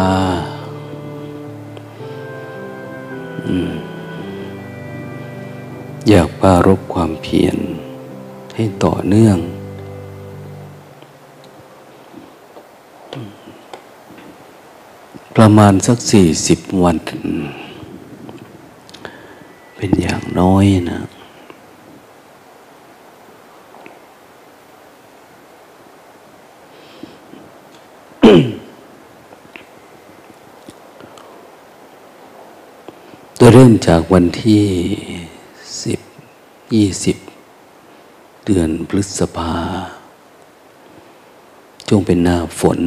าอยากปารบความเพียรให้ต่อเนื่อง ประมาณสักสี่สิบวัน เป็นอย่างน้อยนะ ริ่มจากวันที่สิบยี่สิบเดือนพฤษภาช่วงเป็นหน้าฝน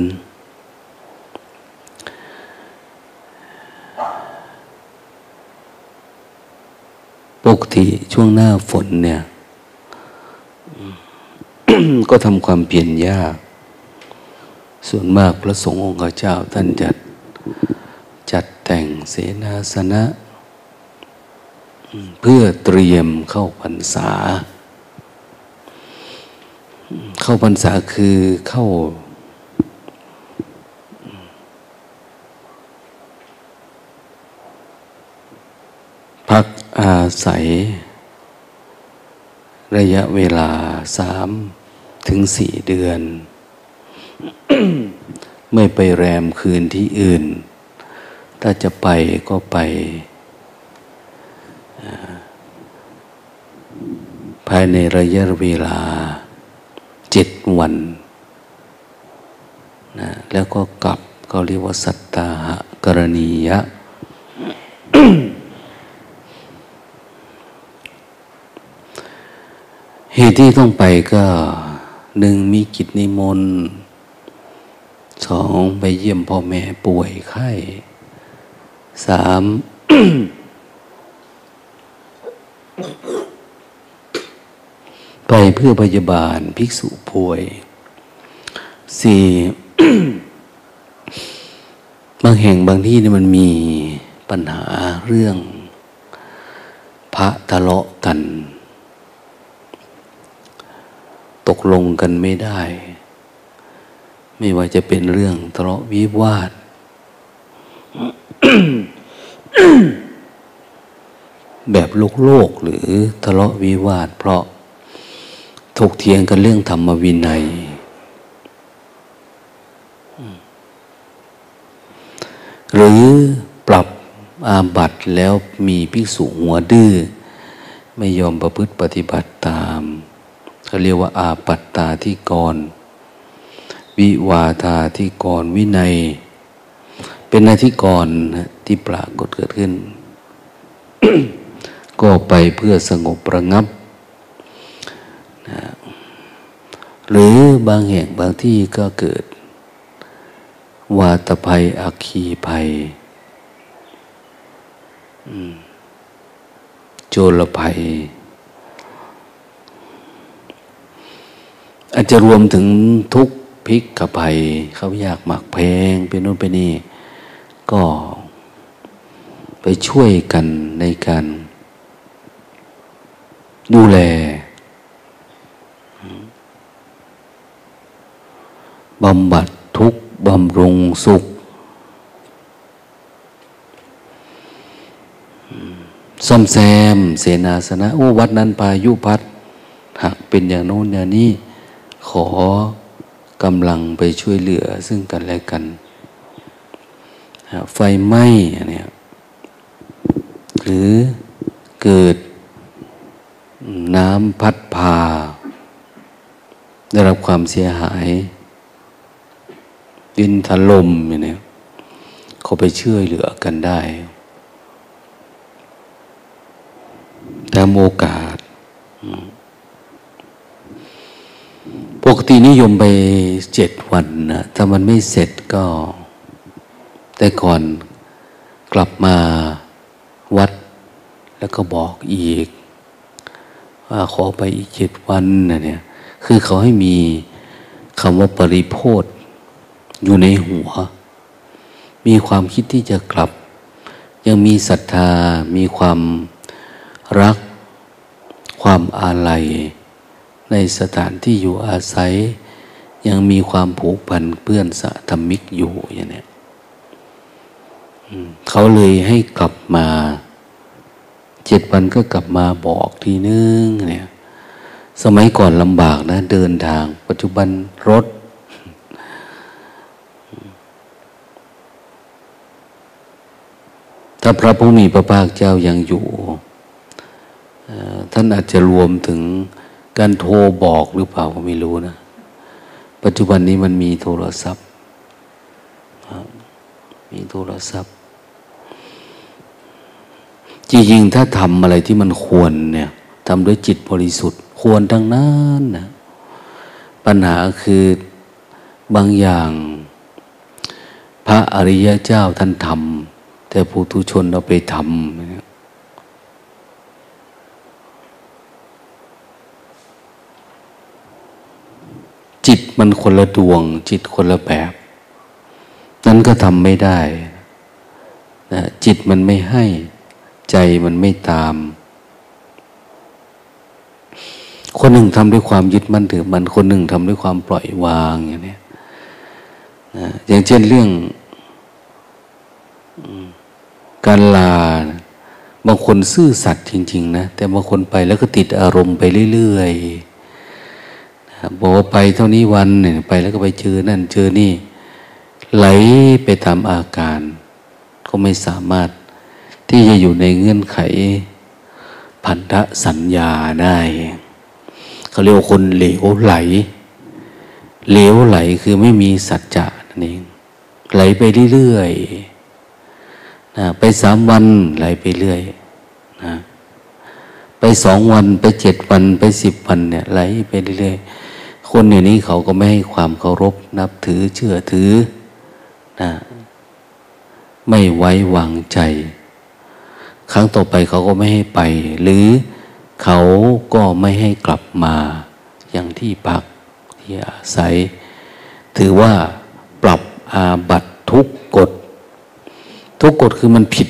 ปกติช่วงหน้าฝนเนี่ย ก็ทำความเพียรยาก ส่วนมากพระสงฆ์องค์เจ้าท่านจัดจัดแต่งเสนาสนะ เพื่อเตรียมเข้าพรรษา เข้าพรรษาคือเข้า พักอาศัย ระยะเวลาสามถึงสี่เดือน ไม่ไปแรมคืนที่อื่น ถ้าจะไปก็ไป ภายในระยะเวลาเจ็ดวันนะแล้วก็กลับเขาเรียกว่าสัตตาหกรณียะ เหตุที่ต้องไปก็หนึ่งมีกิจนิมนต์สองไปเยี่ยมพ่อแม่ป่วยไข้สาม ไปเพื่อพยาบาลภิกษุป่วยสี่บางแห่งบางที่นี่มันมีปัญหาเรื่อง พระทะเลาะกัน ตกลงกันไม่ได้ ไม่ว่าจะเป็นเรื่องทะเลาะวิวาทแบบโลกโลกหรือทะเลาะวิวาทเพราะ ถกเถียงกันเรื่องธรรมวินัย หรือปรับอาบัตแล้วมีภิกษุหัวดื้อไม่ยอมประพฤติปฏิบัติตามเขาเรียกว่าอาปัตตาที่กร วิวาทาที่กรวินัย เป็นนาที่กรที่ปรากฏเกิดขึ้น ก็ไปเพื่อสงบประงับ หรือบางแห่งบางที่ก็เกิด วาตภัยอัคีภัยโจรภัย อาจจะรวมถึงทุกพิกขภัย เขาอยากหมักแพงเป็นโน่นเป็นนี่ ก็ไปช่วยกันในการ ดูแล บำบัดทุกบำรุงสุข ซ่อมแซม เสนาสนะ โอ้วัดนั้นพายุพัดหากเป็นอย่างโน้นอย่างนี้ ขอกำลังไปช่วยเหลือซึ่งกันและกัน ไฟไหม้เนี่ยหรือเกิดน้ำพัดพา ได้รับความเสียหาย ดินถล่มเนี่ยเขาไปช่วยเหลือกันได้ตามโอกาส ปกตินิยมไปเจ็ดวันนะถ้ามันไม่เสร็จก็ แต่ก่อนกลับมาวัด แล้วก็บอกอีกว่าขอไปอีกเจ็ดวันนะเนี่ย คือเขาให้มีคำว่าปริโพธอยู่ในหัว มีความคิดที่จะกลับ ยังมีศรัทธา มีความรัก ความอาลัย ในสถานที่อยู่อาศัย ยังมีความผูกพันเพื่อนสะธรรมิกอยู่อย่างนี้เขาเลยให้กลับมา เจ็ดวันก็กลับมาบอกทีนึงเนี่ย สมัยก่อนลำบากนะ เดินทาง ปัจจุบันรถ ถ้าพระผู้มีพระภาคเจ้ายังอยู่ท่านอาจจะรวมถึงการโทรบอกหรือเปล่าก็ไม่รู้นะ ปัจจุบันนี้มันมีโทรศัพท์ มีโทรศัพท์ จริงๆ ถ้าทำอะไรที่มันควรเนี่ยทำด้วยจิตบริสุทธิ์ ควรทั้งนั้นนะปัญหาคือบางอย่าง พระอริยเจ้าท่านทำแต่ผู้ทุชนเอาไปทำจิตมันคนละดวง จิตคนละแบบ นั้นก็ทำไม่ได้นะจิตมันไม่ให้ ใจมันไม่ตาม คนหนึ่งทำด้วยความยึดมั่นถือมันคนหนึ่งทำด้วยความปล่อยวางอย่างนี้นะอย่างเช่นเรื่องการลา บางคนซื่อสัตย์จริง ๆ นะ แต่บางคนไปแล้วก็ติดอารมณ์ไปเรื่อยๆบอกว่าไปเท่านี้วันเนี่ยไปแล้วก็ไปเจอนั่นเจอนี่ ไหลไปตามอาการ ก็ไม่สามารถที่จะอยู่ในเงื่อนไข พันธสัญญาได้ เขาเรียกว่าคนเหลวไหล เหลวไหลคือไม่มีสัจจะนั่นเอง ไหลไปเรื่อยๆนะไปสามวันไหลไปเรื่อยนะไปสองวันไปเจ็ดวันไปสิบวันเนี่ยไหลไปเรื่อยๆ คนอย่างนี้เขาก็ไม่ให้ความเคารพนับถือเชื่อถือนะไม่ไว้วางใจ ครั้งต่อไปเขาก็ไม่ให้ไป หรือ เขาก็ไม่ให้กลับมาอย่างที่พักที่อาศัย ถือว่าปรับอาบัตทุกกฎ ทุกกฎคือมันผิด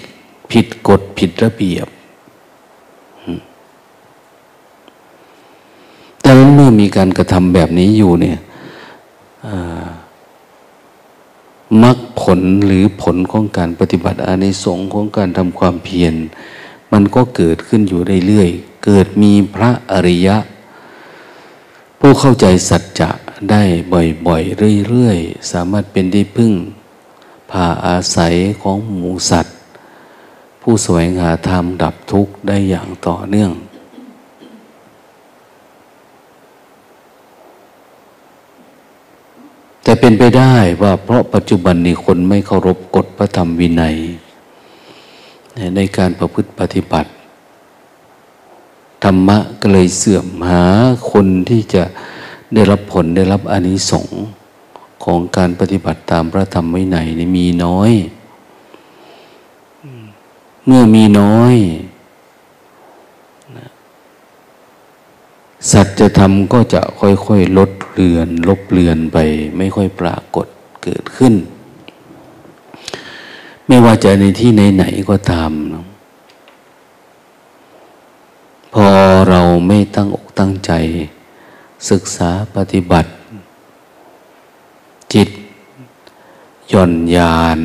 ผิดกฎผิดระเบียบดังนั้นเมื่อมีการกระทำแบบนี้อยู่เนี่ยมรรคผลหรือผลของการปฏิบัติอานิสงส์ของการทำความเพียรมันก็เกิดขึ้นอยู่เรื่อยๆ เกิดมีพระอริยะ ผู้เข้าใจสัจจะได้บ่อยๆ เรื่อยๆ สามารถเป็นที่พึ่งพาอาศัยของหมูสัตว์ ผู้สวยงาธรรมดับทุกข์ได้อย่างต่อเนื่อง แต่เป็นไปได้ว่าเพราะปัจจุบันนี้คนไม่เคารพกฎพระธรรมวินัย ในการประพฤติปฏิบัติ ธรรมะก็เลยเสื่อมหาคนที่จะได้รับผลได้รับอนิสงส์ของการปฏิบัติตามพระธรรมวินัยนี่มีน้อย เมื่อมีน้อยสัจธรรมก็จะค่อยๆลดเลือนลบเลือนไป ไม่ค่อยปรากฏเกิดขึ้น ไม่ว่าจะในที่ไหนๆก็ตามนะ พอเราไม่ตั้งอกตั้งใจ ศึกษาปฏิบัติ จิตย่อนยาน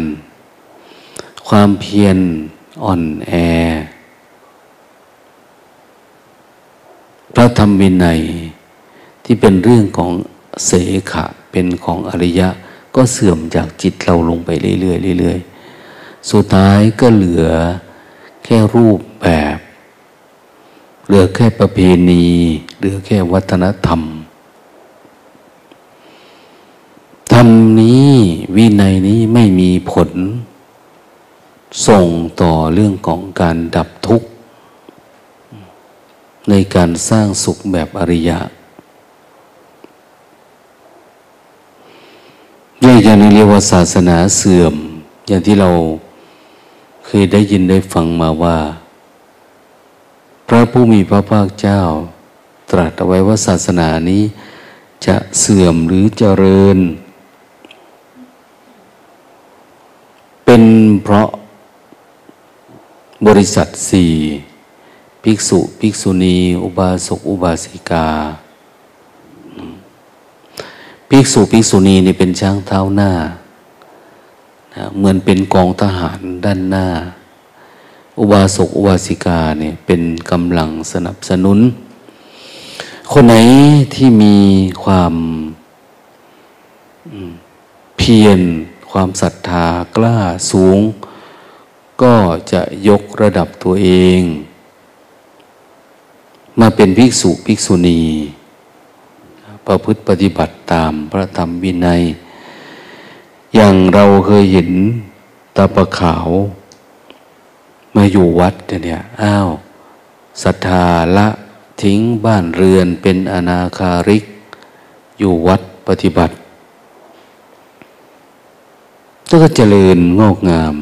ความเพียรอ่อนแอ พระธรรมวินัยที่เป็นเรื่องของเสขะเป็นของอริยะ ก็เสื่อมจากจิตเราลงไปเรื่อยๆเรื่อยๆ สุดท้ายก็เหลือแค่รูปแบบ เหลือแค่ประเพณี เหลือแค่วัฒนธรรม ธรรมนี้วินัยนี้ไม่มีผล ส่งต่อเรื่องของการดับทุกข์ ในการสร้างสุขแบบอริยะเรียกอย่างนี้เรียกว่าศาสนาเสื่อม อย่างที่เราเคยได้ยินได้ฟังมาว่า พระผู้มีพระภาคเจ้า ตรัสเอาไว้ว่าศาสนานี้จะเสื่อมหรือเจริญ เป็นเพราะบริษัทสี่ภิกษุ ภิกษุณี อุบาสกอุบาสิกา ภิกษุ ภิกษุณีนี่เป็นช้างเท้าหน้า เหมือนเป็นกองทหารด้านหน้า อุบาสกอุบาสิกาเนี่ยเป็นกำลังสนับสนุน คนไหนที่มีความเพียรความศรัทธากล้าสูง ก็จะยกระดับตัวเอง มาเป็นภิกษุภิกษุณีประพฤติปฏิบัติตามพระธรรมวินัย อย่างเราเคยเห็นตาประขาว มาอยู่วัดเนี่ยอ้าวศรัทธาละทิ้งบ้านเรือนเป็นอนาคาริก อยู่วัดปฏิบัติก็เจริญงอกงาม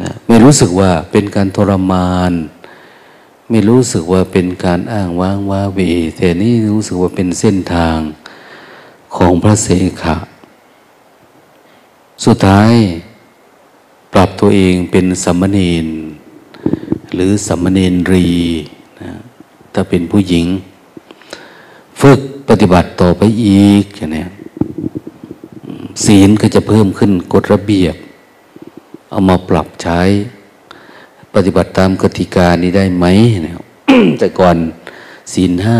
นะไม่รู้สึกว่าเป็นการทรมาน ไม่รู้สึกว่าเป็นการอ้างว้างว้าเวแต่นี่รู้สึกว่าเป็นเส้นทางของพระเสขะ สุดท้าย ปรับตัวเองเป็นสัมมเนนหรือสัมมเนนรีนะถ้าเป็นผู้หญิง ฝึกปฏิบัติต่อไปอีกเนี่ยศีลก็จะเพิ่มขึ้นกฎระเบียบ เอามาปรับใช้ ปฏิบัติตามกติกานี้ได้ไหมนะแต่ก่อนศีลห้า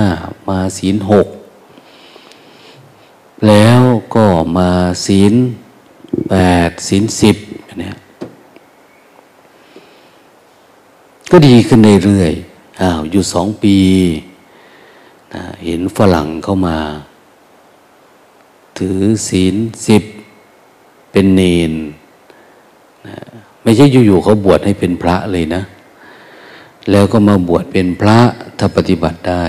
มาศีลหกแล้วก็มาศีลแปดศีลสิบเนี่ย ก็ดีขึ้นเรื่อยๆอ้าวอยู่สองปีนะเห็นฝรั่งเข้ามา ถือศีลสิบเป็นเนนนะไม่ใช่อยู่ๆเขาบวชให้เป็นพระเลยนะ แล้วก็มาบวชเป็นพระถ้าปฏิบัติได้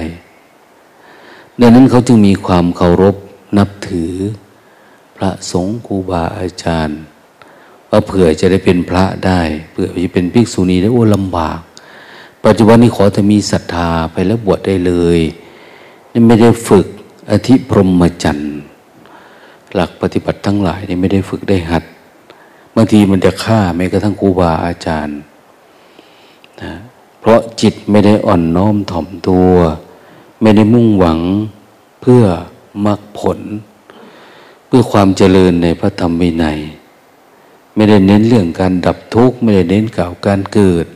ดังนั้นเขาจึงมีความเคารพนับถือพระสงฆ์ครูบาอาจารย์ ว่าเผื่อจะได้เป็นพระได้ เผื่อจะเป็นภิกษุณีได้โอ้ลำบาก ปัจจุบันนี้ขอจะมีศรัทธาไปแล้วบวชได้เลยนี่ไม่ได้ฝึกอธิพรหมจรรย์หลักปฏิบัติทั้งหลายนี่ไม่ได้ฝึกได้หัดบางทีมันจะฆ่าแม้กระทั่งครูบาอาจารย์นะเพราะจิตไม่ได้อ่อนน้อมถ่อมตัว ไม่ได้มุ่งหวังเพื่อมรรคผล เพื่อความเจริญในพระธรรมวินัย ไม่ได้เน้นเรื่องการดับทุกข์ ไม่ได้เน้นกล่าวการเกิด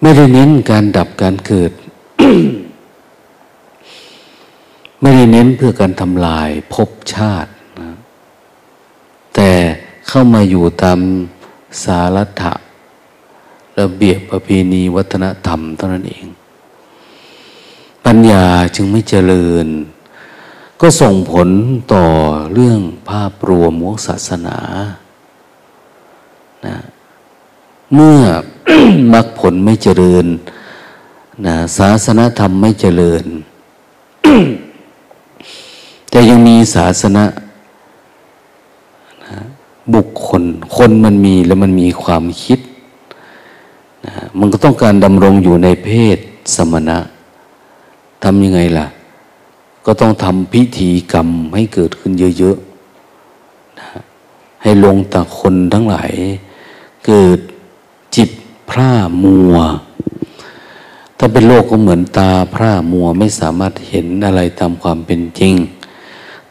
ไม่ได้เน้นการดับการเกิด ไม่ได้เน้นเพื่อการทำลายภพชาตินะแต่เข้ามาอยู่ตามสารัะระเบียบประเพณีวัฒนธรรมเท่านั้นเอง ปัญญาจึงไม่เจริญ ก็ส่งผลต่อเรื่องภาพรวมวศาสนานะเมื่อ มรรคผลไม่เจริญนะศาสนาธรรมไม่เจริญ แต่ยังมีศาสนาบุคคล คนมันมีแล้วมันมีความคิดนะมันก็ต้องการดำรงอยู่ในเพศสมณะทำยังไงล่ะ ก็ต้องทำพิธีกรรมให้เกิดขึ้นเยอะๆนะให้ลงตาคนทั้งหลาย เกิดจิต พร่ามัว ถ้าเป็นโลกก็เหมือนตาพร่ามัวไม่สามารถเห็นอะไรตามความเป็นจริง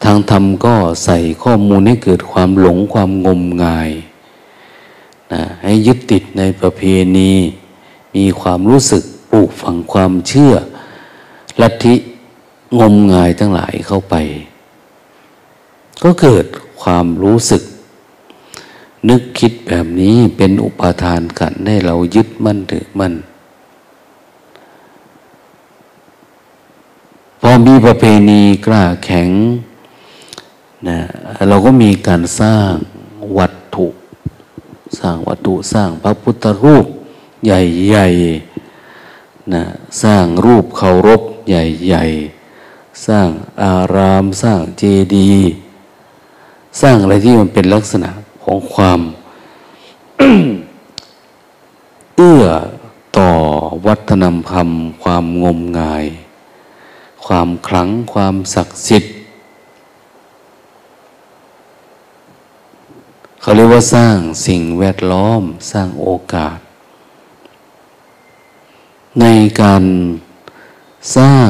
ทางธรรมก็ใส่ข้อมูลให้เกิดความหลงความงมงายนะให้ยึดติดในประเพณี มีความรู้สึกปลูกฝังความเชื่อ ลัทธิงมงายทั้งหลายเข้าไป ก็เกิดความรู้สึก นึกคิดแบบนี้เป็นอุปาทานกันให้เรายึดมั่นถือมั่น พอมีประเพณีกล้าแข็งนะเราก็มีการสร้างวัตถุ สร้างวัตถุสร้างพระพุทธรูปใหญ่ๆนะสร้างรูปเคารพใหญ่ๆ สร้างอาราม สร้างเจดีย์สร้างอะไรที่มันเป็นลักษณะ ของความเอื้อต่อวัฒนธรรม ความงมงาย ความคลังความศักดิ์สิทธิ์เขาเรียกว่าสร้างสิ่งแวดล้อมสร้างโอกาส ในการสร้าง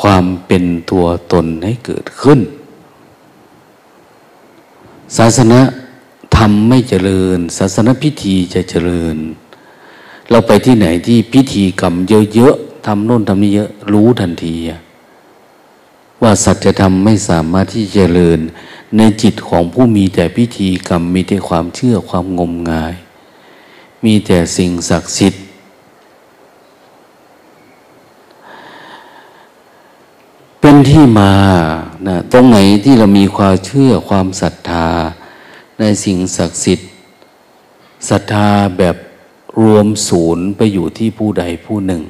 ความเป็นตัวตนให้เกิดขึ้น ศาสนาทำไม่เจริญ ศาสนพิธีจะเจริญ เราไปที่ไหนที่พิธีกรรมเยอะๆทำโน่นทำนี่เยอะรู้ทันทีว่าสัจธรรมไม่สามารถที่จะเจริญ ในจิตของผู้มีแต่พิธีกรรมมีแต่ความเชื่อความงมงาย มีแต่สิ่งศักดิ์สิทธิ์เป็นที่มา นะตรงไหนที่เรามีความเชื่อความศรัทธา ในสิ่งศักดิ์สิทธิ์ศรัทธาแบบรวมศูนย์ไปอยู่ที่ผู้ใดผู้หนึ่ง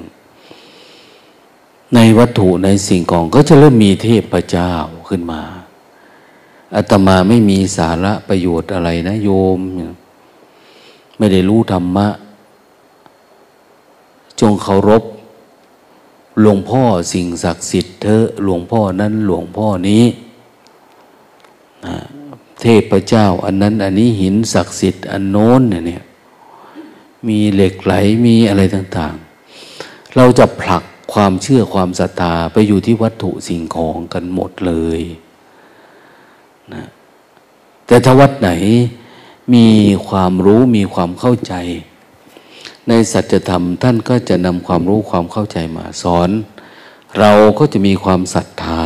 ในวัตถุในสิ่งของก็จะเริ่มมีเทพเจ้าขึ้นมาอาตมาไม่มีสาระประโยชน์อะไรนะโยม ไม่ได้รู้ธรรมะ จงเคารพ หลวงพ่อสิ่งศักดิ์สิทธิ์เธอหลวงพ่อนั้นหลวงพ่อนี้เทพเจ้า อันนั้น อันนี้หินศักดิ์สิทธิ์อันโน้นเนี่ยมีเหล็กไหลมีอะไรต่างๆ เราจะผลักความเชื่อความศรัทธาไปอยู่ที่วัตถุสิ่งของกันหมดเลยนะแต่ถ้าวัดไหนมีความรู้มีความเข้าใจ ในสัจธรรมท่านก็จะนำความรู้ความเข้าใจมาสอน เราก็จะมีความศรัทธา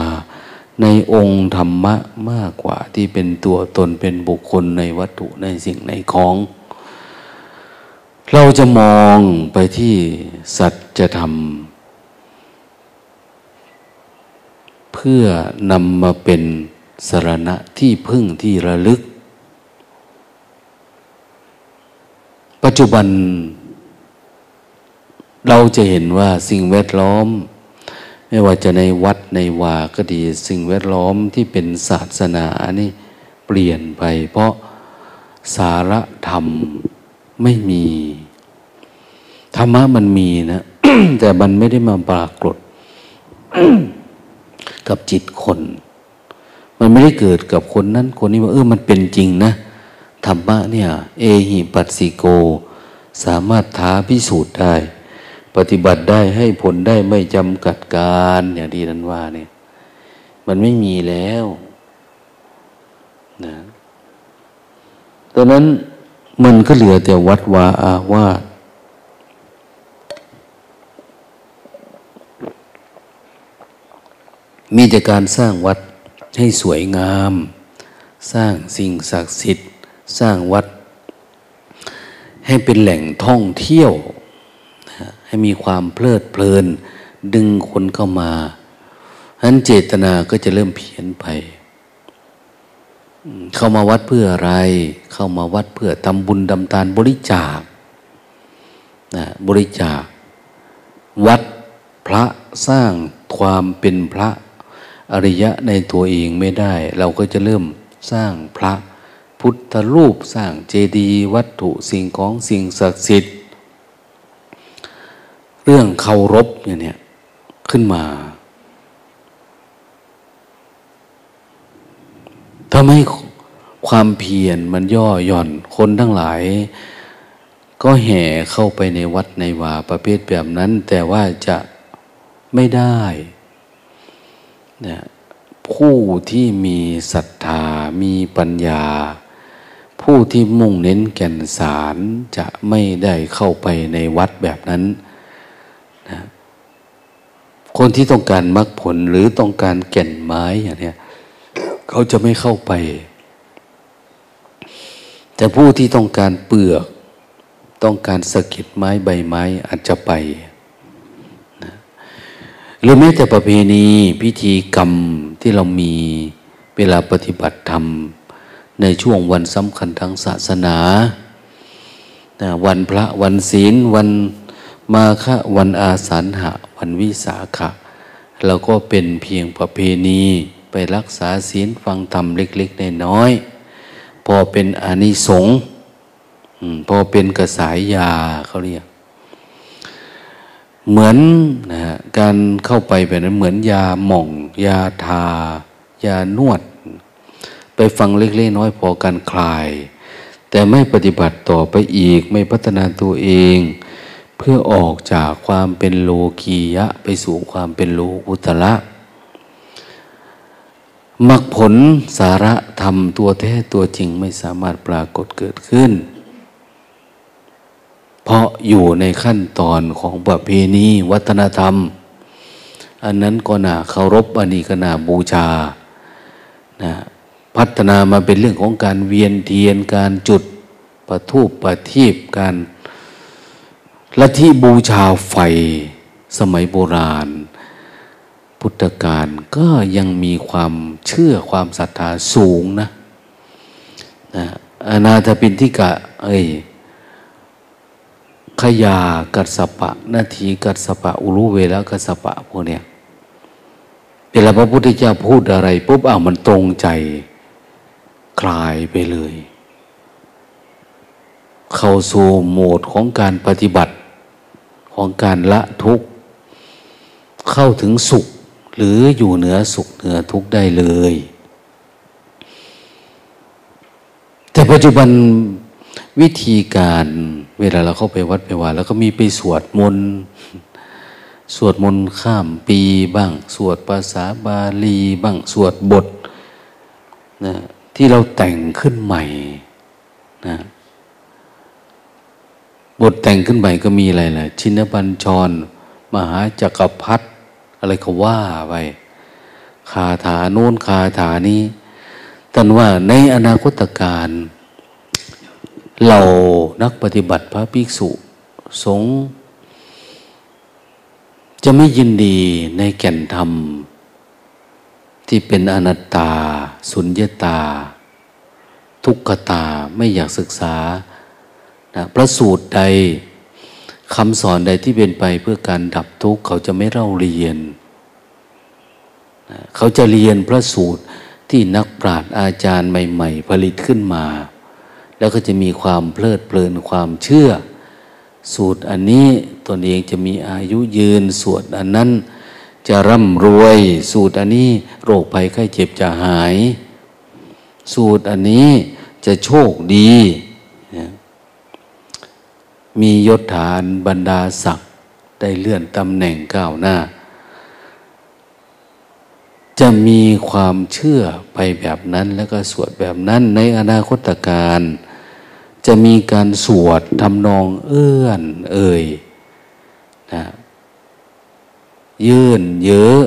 ในองค์ธรรมะมากกว่าที่เป็นตัวตนเป็นบุคคลในวัตถุในสิ่งในของ เราจะมองไปที่สัจธรรม เพื่อนำมาเป็นสรณะที่พึ่งที่ระลึก ปัจจุบัน เราจะเห็นว่าสิ่งแวดล้อม ไม่ว่าจะในวัดในวาก็ดี สิ่งแวดล้อมที่เป็นศาสนานี่เปลี่ยนไป เพราะสาระธรรมไม่มีธรรมะมันมีนะ แต่มันไม่ได้มาปรากฏกับจิตคน มันไม่ได้เกิดกับคนนั้น คนนี้ว่าเออมันเป็นจริงนะธรรมะเนี่ย เอหิปัสสิโก สามารถท้าพิสูจน์ได้ ปฏิบัติได้ให้ผลได้ไม่จำกัดการอย่างที่นั้นว่าเนี่ย มันไม่มีแล้วนะตอนนั้นมันก็เหลือแต่วัดวาอาวาสมีแต่การสร้างวัดให้สวยงาม สร้างสิ่งศักดิ์สิทธิ์ สร้างวัด ให้เป็นแหล่งท่องเที่ยว ให้มีความเพลิดเพลิน ดึงคนเข้ามาฉะนั้นเจตนาก็จะเริ่มเพี้ยนไป เข้ามาวัดเพื่ออะไร เข้ามาวัดเพื่อทำบุญดำทานบริจาคนะบริจาค วัดพระสร้างความเป็นพระอริยะในตัวเองไม่ได้ เราก็จะเริ่มสร้างพระพุทธรูปสร้างเจดีย์วัตถุสิ่งของสิ่งศักดิ์สิทธิ์ เรื่องเคารพอย่างนี้ขึ้นมาทำให้ความเพียรมันย่อหย่อนคนทั้งหลาย ก็แห่เข้าไปในวัดในวาประเภทแบบนั้น แต่ว่าจะไม่ได้นะผู้ที่มีศรัทธามีปัญญา ผู้ที่มุ่งเน้นแก่นสารจะไม่ได้เข้าไปในวัดแบบนั้น คนที่ต้องการมรรคผลหรือต้องการแก่นไม้อย่างนี้เขาจะไม่เข้าไป แต่ผู้ที่ต้องการเปลือก ต้องการสะกิดไม้ใบไม้อาจจะไปนะหรือแม้แต่ประเพณีพิธีกรรมที่เรามีเวลาปฏิบัติธรรม ในช่วงวันสำคัญทางศาสนาวันพระวันศีลวันมาฆวันอาสันหะ วันวิสาขะเราก็เป็นเพียงประเพณีไปรักษาศีลฟังธรรมเล็กๆน้อยๆพอเป็นอนิสงส์พอเป็นกระสายยาเขาเรียก เหมือนนะการเข้าไปแบบนั้นเหมือนยาหม่อง ยาทา ยานวด ไปฟังเล็กๆน้อยพอการคลาย แต่ไม่ปฏิบัติต่อไปอีกไม่พัฒนาตัวเอง พื่อออกจากความเป็นโลกียะ ไปสู่ความเป็นโลกุตระมรรคผลสาระธรรมตัวแท้ตัวจริงไม่สามารถปรากฏเกิดขึ้น เพราะอยู่ในขั้นตอนของประเพณีวัฒนธรรม อันนั้นก็น่าเคารพอันนี้ก็น่าบูชานะพัฒนามาเป็นเรื่องของการเวียนเทียนการจุดประทูปประทีปการ ละที่บูชาไฟสมัยโบราณ พุทธกาลก็ยังมีความเชื่อความศรัทธาสูงนะนะอนาถปินทิกะ เอ้ยขยากัสปะ นาทีกัสปะ อุรุเวลกัสปะพวกเนี้ยเวลาพระพุทธเจ้าพูดอะไรปุ๊บอ้าวมันตรงใจ คลายไปเลย เข้าสู่โหมดของการปฏิบัติ ของการละทุกข์ เข้าถึงสุข หรืออยู่เหนือสุขเหนือทุกข์ได้เลย แต่ปัจจุบันวิธีการเวลาเราเข้าไปวัดไปว่าแล้วก็มีไปสวดมนต์สวดมนต์ข้ามปีบ้าง สวดภาษาบาลีบ้าง สวดบทนะที่เราแต่งขึ้นใหม่นะ บทแต่งขึ้นใหม่ก็มีอะไรล่ะชินบัญชร มหาจักรพรรดิอะไรก็ว่าไปคาถาโน้นคาถานี้ท่านว่าในอนาคตการเรานักปฏิบัติพระภิกษุสงฆ์จะไม่ยินดีในแก่นธรรม ที่เป็นอนัตตา สุญญตา ทุกขตาไม่อยากศึกษา นะพระสูตรใดคำสอนใดที่เป็นไปเพื่อการดับทุกข์เขาจะไม่เล่าเรียนนะเขาจะเรียนพระสูตรที่นักปราชญ์อาจารย์ใหม่ ๆ ผลิตขึ้นมา แล้วก็จะมีความเพลิดเพลินความเชื่อ สูตรอันนี้ตนเองจะมีอายุยืนสวดอันนั้นจะร่ำรวย สูตรอันนี้โรคภัยไข้เจ็บจะหาย สูตรอันนี้จะโชคดี มียศฐานบรรดาศักดิ์ได้เลื่อนตำแหน่งก้าวหน้า จะมีความเชื่อไปแบบนั้นแล้วก็สวดแบบนั้นในอนาคตการ จะมีการสวดทำนองเอื้อนเอ่ยนะยื่นเยอะ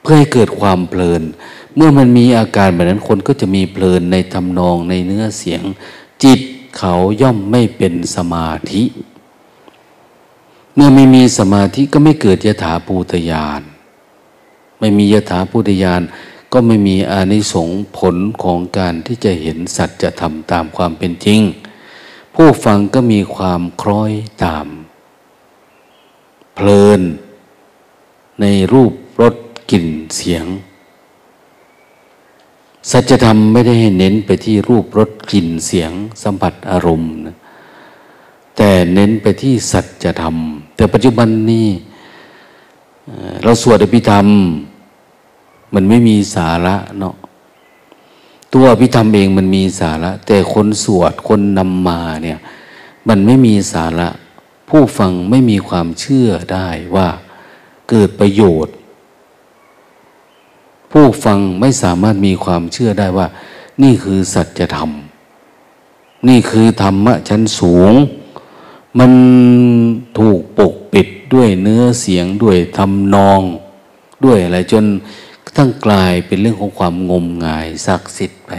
เพื่อให้เกิดความเพลิน เมื่อมันมีอาการแบบนั้นคนก็จะมีเพลินในทำนองในเนื้อเสียง จิตเขาย่อมไม่เป็นสมาธิ เมื่อไม่มีสมาธิก็ไม่เกิดยถาภูตยาน ไม่มียถาภูตยานก็ไม่มีอานิสงส์ผลของการที่จะเห็นสัจธรรมตามความเป็นจริง ผู้ฟังก็มีความคล้อยตาม เพลิน ในรูปรสกลิ่นเสียง สัจธรรมไม่ได้เน้นไปที่รูปรสกลิ่นเสียงสัมผัสอารมณ์นะแต่เน้นไปที่สัจธรรม แต่ปัจจุบันนี้เราสวดอภิธรรม มันไม่มีสาระเนาะตัวอภิธรรมเองมันมีสาระ แต่คนสวดคนนำมาเนี่ยมันไม่มีสาระ ผู้ฟังไม่มีความเชื่อได้ว่าเกิดประโยชน์ ผู้ฟังไม่สามารถมีความเชื่อได้ว่า นี่คือสัจธรรม นี่คือธรรมะชั้นสูง มันถูกปกปิดด้วยเนื้อเสียงด้วยทำนอง ด้วยอะไรจนทั้งกลายเป็นเรื่องของความงมงายศักดิ์สิทธิ์ไป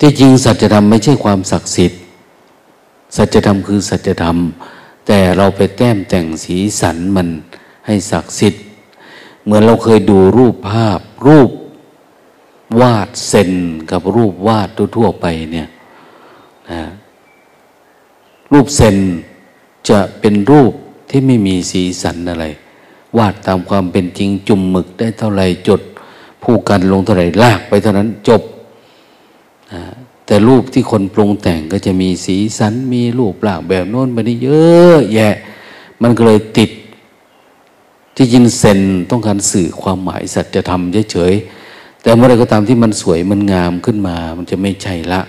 ที่จริงสัจธรรมไม่ใช่ความศักดิ์สิทธิ์ สัจธรรมคือสัจธรรม แต่เราไปแต้มแต่งสีสันมันให้ศักดิ์สิทธิ์ เหมือนเราเคยดูรูปภาพ รูปวาดเซนกับรูปวาดทั่วๆไปเนี่ยนะรูปเซนจะเป็นรูปที่ไม่มีสีสันอะไร วาดตามความเป็นจริงจุ่มหมึกได้เท่าไหร่จดผู้กันลงเท่าไหร่ลากไปเท่านั้นจบนะแต่รูปที่คนปรุงแต่งก็จะมีสีสันมีรูปร่างแบบโน้นแบบนี้เยอะแยะ มันก็เลยติด ที่ยินเซนต้องการสื่อความหมายสัจธรรมเฉยๆแต่เมื่อไรก็ตามที่มันสวยมันงามขึ้นมา มันจะไม่ใช่ละ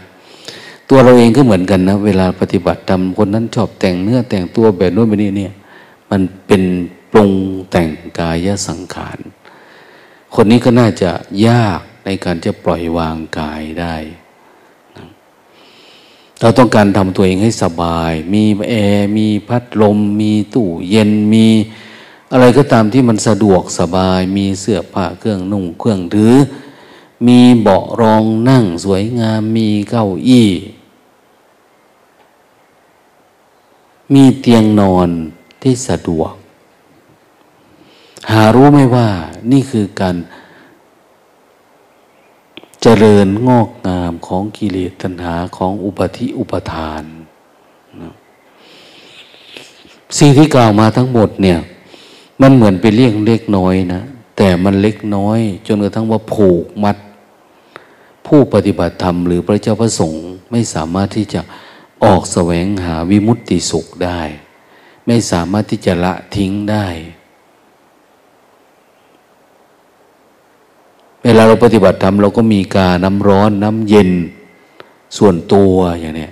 ตัวเราเองก็เหมือนกันนะ เวลาปฏิบัติธรรมคนนั้นชอบแต่งเนื้อแต่งตัวแบบโน้นแบบนี้เนี่ย มันเป็นปรุงแต่งกายสังขาร คนนี้ก็น่าจะยากในการจะปล่อยวางกายได้เราต้องการทำตัวเองให้สบาย มีแอร์ มีพัดลม มีตู้เย็น มี อะไรก็ตามที่มันสะดวกสบาย มีเสื้อผ้าเครื่องนุ่งเครื่องถือ มีเบาะรองนั่งสวยงาม มีเก้าอี้ มีเตียงนอนที่สะดวก หารู้ไหมว่านี่คือการเจริญงอกงามของกิเลสตัณหาของอุปธิอุปทาน สิ่งที่กล่าวมาทั้งหมดเนี่ย มันเหมือนเป็นเรื่องเล็กน้อยนะแต่มันเล็กน้อย จนกระทั่งว่าผูกมัด ผู้ปฏิบัติธรรมหรือพระเจ้าพระสงฆ์ไม่สามารถที่จะออกแสวงหาวิมุตติสุขได้ ไม่สามารถที่จะละทิ้งได้ เวลาเราปฏิบัติธรรมเราก็มีกาน้ำร้อนน้ำเย็นส่วนตัวอย่างนี้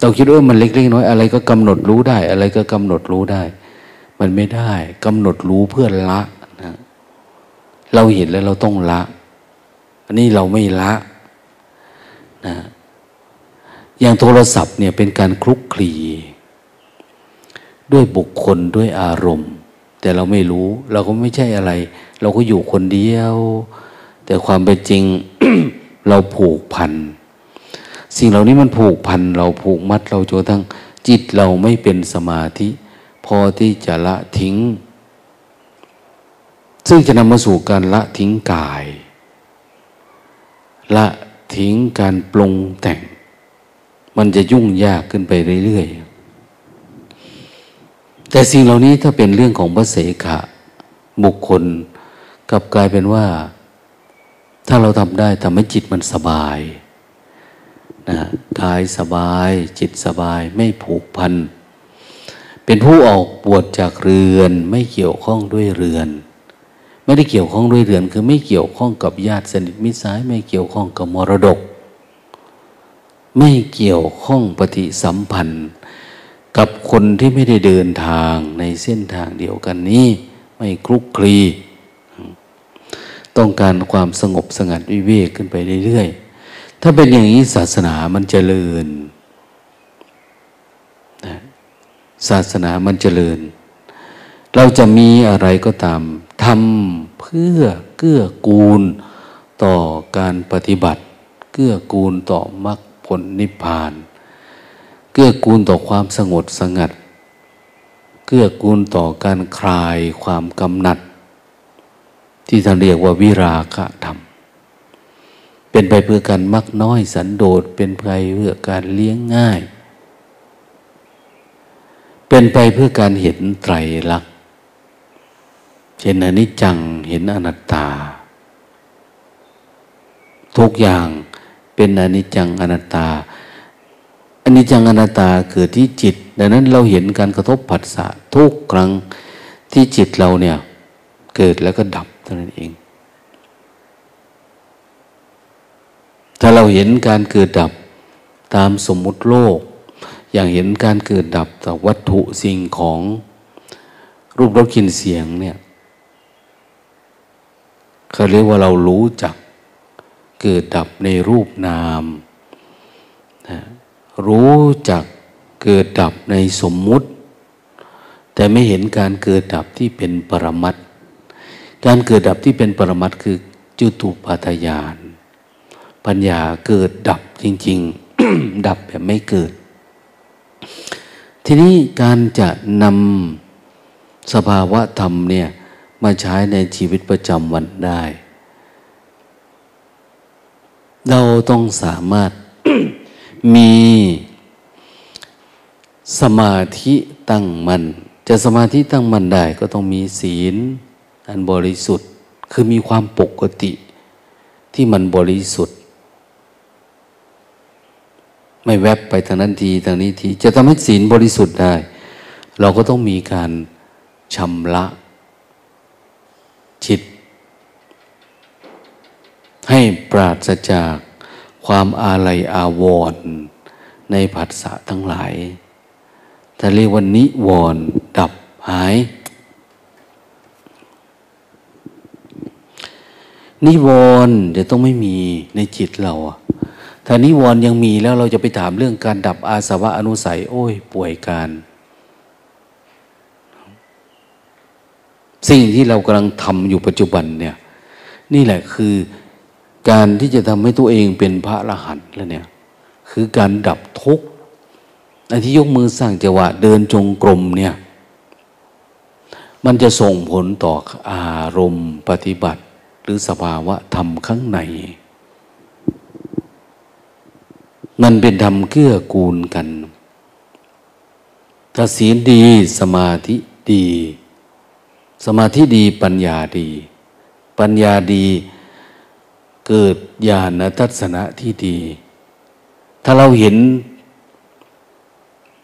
เราคิดว่ามันเล็กๆน้อยอะไรก็กำหนดรู้ได้ อะไรก็กำหนดรู้ได้ มันไม่ได้กำหนดรู้เพื่อละนะเราเห็นแล้วเราต้องละ อันนี้เราไม่ละนะอย่างโทรศัพท์เนี่ยเป็นการคลุกคลีด้วยบุคคลด้วยอารมณ์ แต่เราไม่รู้ เราก็ไม่ใช่อะไร เราก็อยู่คนเดียว แต่ความเป็นจริงเราผูกพัน สิ่งเหล่านี้มันผูกพัน เราผูกมัดเราจนทั้งจิตเราไม่เป็นสมาธิ พอที่จะละทิ้ง ซึ่งจะนำมาสู่การละทิ้งกาย ละทิ้งการปรุงแต่ง มันจะยุ่งยากขึ้นไปเรื่อยๆ แต่สิ่งเหล่านี้ถ้าเป็นเรื่องของพระเสขะ บุคคลกลับกลายเป็นว่า ถ้าเราทำได้ทำให้จิตมันสบายนะกายสบาย จิตสบายไม่ผูกพัน เป็นผู้ออกบวชจากเรือนไม่เกี่ยวข้องด้วยเรือน ไม่ได้เกี่ยวข้องด้วยเรือน คือไม่เกี่ยวข้องกับญาติสนิทมิตรสายไม่เกี่ยวข้องกับมรดก ไม่เกี่ยวข้องปฏิสัมพันธ์ กับคนที่ไม่ได้เดินทางในเส้นทางเดียวกันนี้ ไม่คลุกคลี ต้องการความสงบสงัดวิเวกขึ้นไปเรื่อยๆถ้าเป็นอย่างนี้ศาสนามันจเจริญนะ ศาสนามันจเจริญ เราจะมีอะไรก็ตามทำเพื่อเกื้อกูลต่อการปฏิบัติ เกื้อกูลต่อมรรคผลนิพพาน เกื้อกูลต่อความสงบสงัด เกื้อกูลต่อการคลายความกำหนัด ที่ท่านเรียกว่าวิราคะธรรมเป็นไปเพื่อการมักน้อยสันโดษเป็นไปเพื่อการเลี้ยงง่าย เป็นไปเพื่อการเห็นไตรลักษณ์เช่นอนิจจังเห็นอนัตตา ทุกอย่างเป็นอนิจจังอนัตตาอนิจจังอนัตตาเกิดที่จิต ดังนั้นเราเห็นการกระทบผัสสะทุกครั้งที่จิตเราเนี่ย เกิดแล้วก็ดับเท่านั้นเอง ถ้าเราเห็นการเกิดดับตามสมมุติโลก อย่างเห็นการเกิดดับต่อวัตถุสิ่งของรูปรสกลิ่นเสียงเนี่ยเขาเรียกว่าเรารู้จักเกิดดับในรูปนามนะรู้จักเกิดดับในสมมุติ แต่ไม่เห็นการเกิดดับที่เป็นปรมัตถการเกิดดับที่เป็นปรมัตคือจุตุปัฏยาน ปัญญาเกิดดับจริง ๆ ดับแบบไม่เกิด ทีนี้การจะนำสภาวะธรรมเนี่ยมาใช้ในชีวิตประจำวันได้ เราต้องสามารถมีสมาธิตั้งมัน่นจะสมาธิตั้งมั่นได้ก็ต้องมีศีล อันบริสุทธิ์ คือมีความปกติที่มันบริสุทธิ์ ไม่แวบไปทางนั้นทีทางนี้ที จะทำให้ศีลบริสุทธิ์ได้ เราก็ต้องมีการชำระจิต ให้ปราศจากความอาลัยอาวรณ์ในผัสสะทั้งหลายแต่เรียกว่านิวรณ์ดับหาย นิวรณ์จะต้องไม่มีในจิตเรา ถ้านิวรณ์ยังมีแล้วเราจะไปถามเรื่องการดับอาสวะอนุสัย โอ้ย ป่วยการ สิ่งที่เรากำลังทำอยู่ปัจจุบันเนี่ย นี่แหละคือการที่จะทำให้ตัวเองเป็นพระอรหันต์แล้วเนี่ย คือการดับทุกข์ไอ้ที่ยกมือสร้างจังหวะเดินจงกรมเนี่ย มันจะส่งผลต่ออารมณ์ปฏิบัติ หรือสภาวะธรรมข้างใน มันเป็นธรรมเกื้อกูลกัน ถ้าศีลดีสมาธิดี สมาธิดีปัญญาดี ปัญญาดีเกิดญาณทัศนะที่ดี ถ้าเราเห็น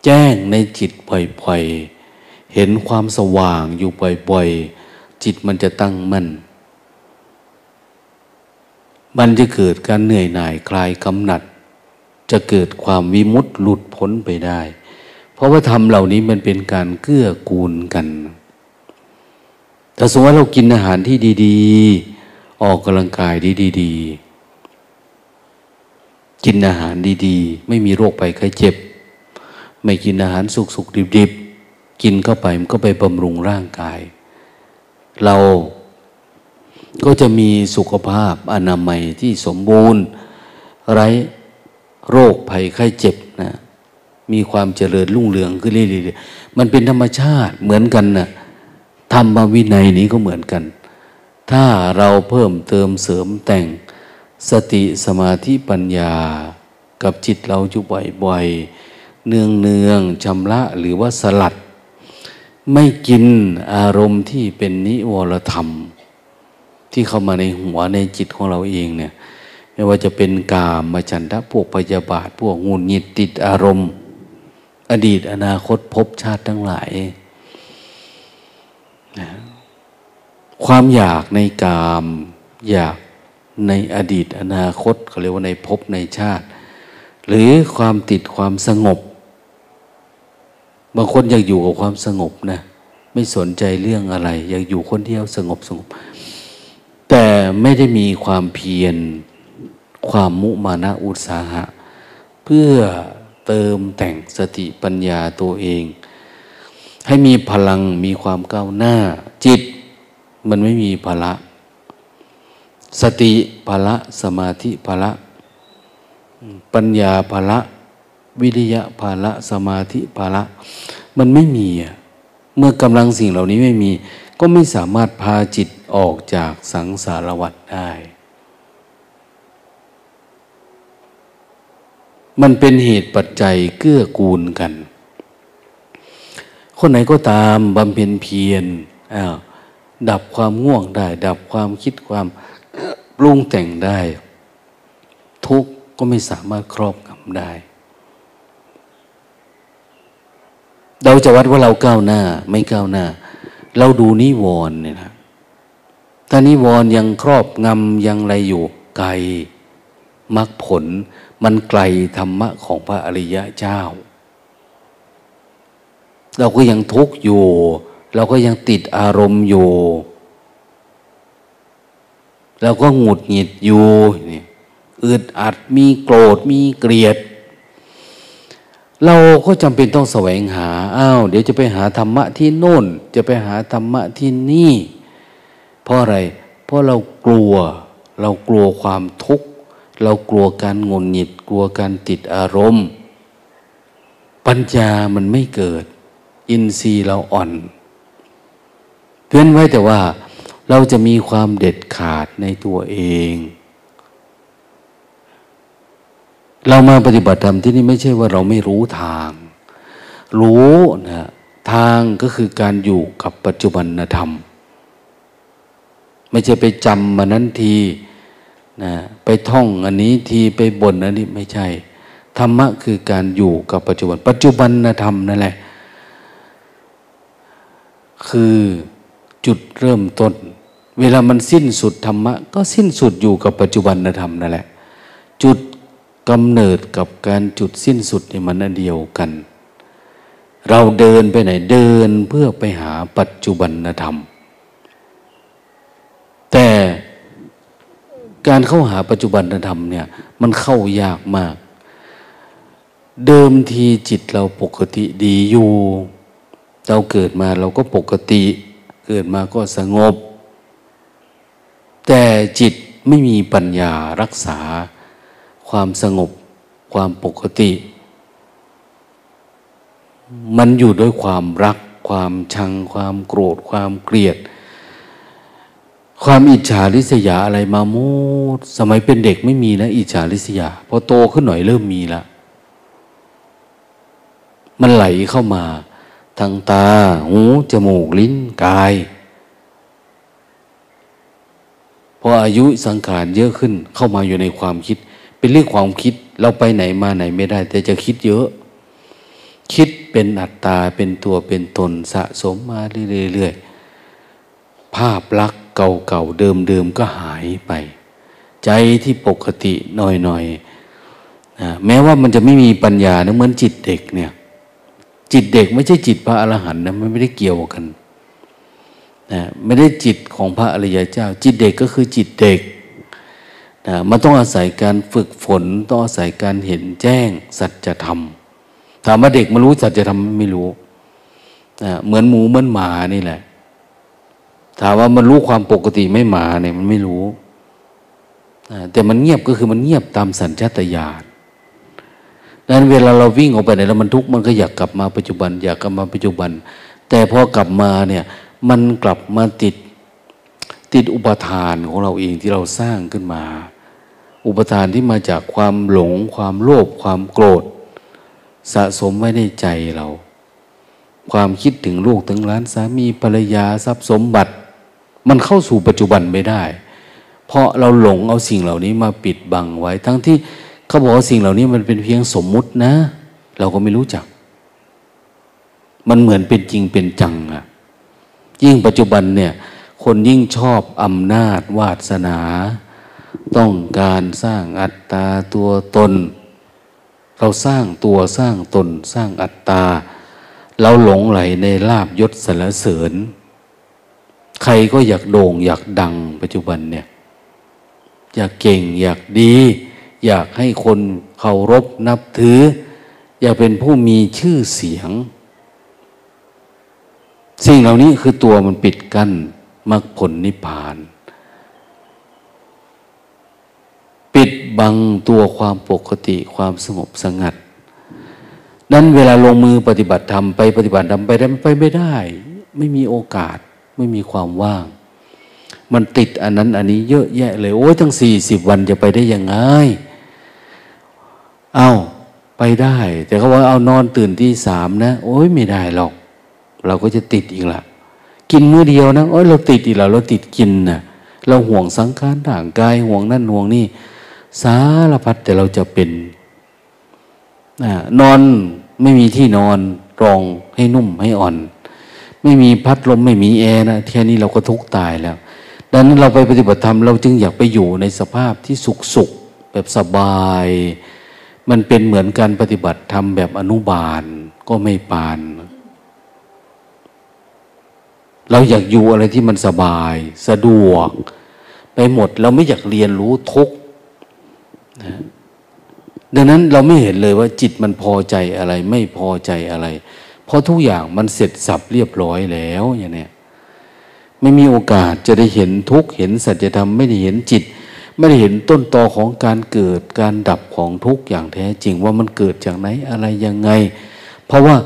แจ้งในจิตบ่อยๆ เห็นความสว่างอยู่บ่อยๆ จิตมันจะตั้งมั่น มันจะเกิดการเหนื่อยหน่ายคลายกำหนัด จะเกิดความวิมุตต์หลุดพ้นไปได้ เพราะว่าธรรมเหล่านี้มันเป็นการเกื้อกูลกัน แต่สมมติว่าเรากินอาหารที่ดีๆ ออกกำลังกายดีๆ กินอาหารดีๆ ไม่มีโรคไปไข้เจ็บ ไม่กินอาหารสุกๆดิบๆ กินเข้าไปมันก็ไปบำรุงร่างกาย เราก็จะมีสุขภาพอนามัยที่สมบูรณ์ไร้ โรคภัยไข้เจ็บนะมีความเจริญรุ่งเรืองขึ้นเรื่อยๆมันเป็นธรรมชาติเหมือนกันนะธรรมวินัยนี้ก็เหมือนกัน ถ้าเราเพิ่มเติมเสริมแต่งสติสมาธิปัญญากับจิตเราอยู่บ่อยๆ เนืองเนืองชำระหรือว่าสลัด ไม่กินอารมณ์ที่เป็นนิวรธรรม ที่เข้ามาในหัวในจิตของเราเองเนี่ย ไม่ว่าจะเป็นกามมาจันทะพวกพยาบาท พวกงูหงิดติดอารมณ์ อดีตอนาคตภพชาติทั้งหลายนะความอยากในกาม อยากในอดีตอนาคตเขาเรียกว่าในภพในชาติ หรือความติดความสงบบางคนอยากอยู่กับความสงบนะไม่สนใจเรื่องอะไร อยากอยู่คนเดียวสงบสงบ แต่ไม่ได้มีความเพียร ความมุมานะอุตสาหะ เพื่อเติมแต่งสติปัญญาตัวเอง ให้มีพลังมีความก้าวหน้า จิตมันไม่มีภาระสติภาระสมาธิภาระปัญญาภาระวิริยะภาระสมาธิภาระมันไม่มีเมื่อกำลังสิ่งเหล่านี้ไม่มี ก็ไม่สามารถพาจิตออกจากสังสารวัฏได้ มันเป็นเหตุปัจจัยเกื้อกูลกัน คนไหนก็ตามบำเพ็ญเพียรดับความง่วงได้ ดับความคิดความปรุงแต่งได้ ทุกก็ไม่สามารถครอบงำได้ เราจะวัดว่าเราก้าวหน้า ไม่ก้าวหน้า เราดูนิวรณ์เนี่ยนะถ้านิวรณ์ยังครอบงำยังอะไรอยู่ไกลมรรคผล มันไกลธรรมะของพระอริยะเจ้า เราก็ยังทุกข์อยู่ เราก็ยังติดอารมณ์อยู่เราก็หงุดหงิดอยู่นี่อึดอัดมีโกรธมีเกลียด เราก็จำเป็นต้องแสวงหาอ้าวเดี๋ยวจะไปหาธรรมะที่โน่น จะไปหาธรรมะที่นี่ เพราะอะไร เพราะเรากลัว เรากลัวความทุกข์ เรากลัวการงุนหงิดกลัวการติดอารมณ์ ปัญญามันไม่เกิด อินทรีย์เราอ่อนเพื่อนไว้แต่ว่าเราจะมีความเด็ดขาดในตัวเอง เรามาปฏิบัติธรรมที่นี่ไม่ใช่ว่าเราไม่รู้ทาง รู้นะทางก็คือการอยู่กับปัจจุบันธรรม ไม่ใช่ไปจำมานั้นที นะไปท่องอันนี้ทีไปบ่นอันนี้ไม่ใช่ ธรรมะคือการอยู่กับปัจจุบัน ปัจจุบันธรรมนั่นแหละ คือจุดเริ่มต้น เวลามันสิ้นสุดธรรมะ ก็สิ้นสุดอยู่กับปัจจุบันธรรมนั่นแหละ จุดกำเนิดกับการจุดสิ้นสุดนี่มันอันเดียวกัน เราเดินไปไหนเดินเพื่อไปหาปัจจุบันธรรม แต่ การเข้าหาปัจจุบันธรรมเนี่ย มันเข้ายากมาก เดิมทีจิตเราปกติดีอยู่ เราเกิดมาเราก็ปกติ เกิดมาก็สงบ แต่จิตไม่มีปัญญารักษา ความสงบ ความปกติ มันอยู่ด้วยความรัก ความชัง ความโกรธ ความเกลียด ความอิจฉาริษยาอะไรมามูดสมัยเป็นเด็กไม่มีนะอิจฉาริษยาพอโตขึ้นหน่อยเริ่มมีละมันไหลเข้ามา ทางตา หูจมูกลิ้นกาย พออายุสังขารเยอะขึ้นเข้ามาอยู่ในความคิด เป็นเรื่องความคิดเราไปไหนมาไหนไม่ได้ แต่จะคิดเยอะ คิดเป็นอัตตาเป็นตัวเป็นตนสะสมมาเรื่อยๆภาพลักษณ์ เก่าๆเดิมๆก็หายไป ใจที่ปกติหน่อยๆนะแม้ว่ามันจะไม่มีปัญญานะเหมือนจิตเด็กเนี่ย จิตเด็กไม่ใช่จิตพระอรหันต์นะมันไม่ได้เกี่ยวกันนะไม่ได้จิตของพระอริยเจ้า จิตเด็กก็คือจิตเด็กนะมันต้องอาศัยการฝึกฝนต้องอาศัยการเห็นแจ้งสัจธรรมถามว่าเด็กมารู้สัจธรรมไม่รู้นะเหมือนหมูเหมือนหมานี่แหละ ถามว่ามันรู้ความปกติไม่หมาเนี่ยมันไม่รู้ แต่มันเงียบก็คือมันเงียบตามสัญชาตญาณดังนั้นเวลาเราวิ่งออกไปไหนแล้วมันทุกข์มันก็อยากกลับมาปัจจุบัน อยากกลับมาปัจจุบัน แต่พอกลับมาเนี่ยมันกลับมาติดติดอุปทานของเราเองที่เราสร้างขึ้นมา อุปทานที่มาจากความหลง ความโลภความโกรธ สะสมไว้ในใจเรา ความคิดถึงลูกถึงล้านสามีภรรยาทรัพย์สมบัติ มันเข้าสู่ปัจจุบันไม่ได้ เพราะเราหลงเอาสิ่งเหล่านี้มาปิดบังไว้ ทั้งที่เขาบอกว่าสิ่งเหล่านี้มันเป็นเพียงสมมุตินะ เราก็ไม่รู้จัก มันเหมือนเป็นจริงเป็นจังอะยิ่งปัจจุบันเนี่ย คนยิ่งชอบอำนาจวาสนา ต้องการสร้างอัตตาตัวตน เราสร้างตัวสร้างตน สร้างอัตตา เราหลงไหลในลาบยศสรรเสริญ ใครก็อยากโด่ง อยากดังปัจจุบันเนี่ย อยากเก่ง อยากดี อยากให้คนเคารพนับถือ อยากเป็นผู้มีชื่อเสียง สิ่งเหล่านี้คือตัวมันปิดกั้นมรรคผลนิพพาน ปิดบังตัวความปกติความสงบสงัดนั้นเวลาลงมือปฏิบัติธรรมไปปฏิบัติธรรมไปได้ไปไม่ได้ ไม่มีโอกาส ไม่มีความว่าง มันติดอันนั้นอันนี้เยอะแยะเลยโอ้ยทั้งสี่สิบวันจะไปได้ยังไง เอาไปได้ แต่เขาว่าเอานอนตื่นที่สามนะ โอ้ยไม่ได้หรอก เราก็จะติดอีกละกินมื้อเดียวนะโอ้ยเราติดอีกแล้วเราติดกินนะเราห่วงสังขารร่างกายห่วงนั่นห่วงนี่สารพัดแต่เราจะเป็นนอนไม่มีที่นอนรองให้นุ่มให้อ่อน ไม่มีพัดลมไม่มีแอร์นะแค่นี้เราก็ทุกตายแล้ว ดังนั้นเราไปปฏิบัติธรรมเราจึงอยากไปอยู่ในสภาพที่สุขสุขแบบสบาย มันเป็นเหมือนการปฏิบัติธรรมแบบอนุบาลก็ไม่ปาน เราอยากอยู่อะไรที่มันสบาย สะดวก ไปหมดเราไม่อยากเรียนรู้ทุกนะดังนั้นเราไม่เห็นเลยว่าจิตมันพอใจอะไร ไม่พอใจอะไร เพราะทุกอย่างมันเสร็จสับเรียบร้อยแล้วอย่างนี้ไม่มีโอกาสจะได้เห็นทุกเห็นสัจธรรมไม่ได้เห็นจิต ไม่ได้เห็นต้นตอของการเกิดการดับของทุกอย่างแท้จริงว่ามันเกิดจากไหนอะไรยังไง เพราะว่า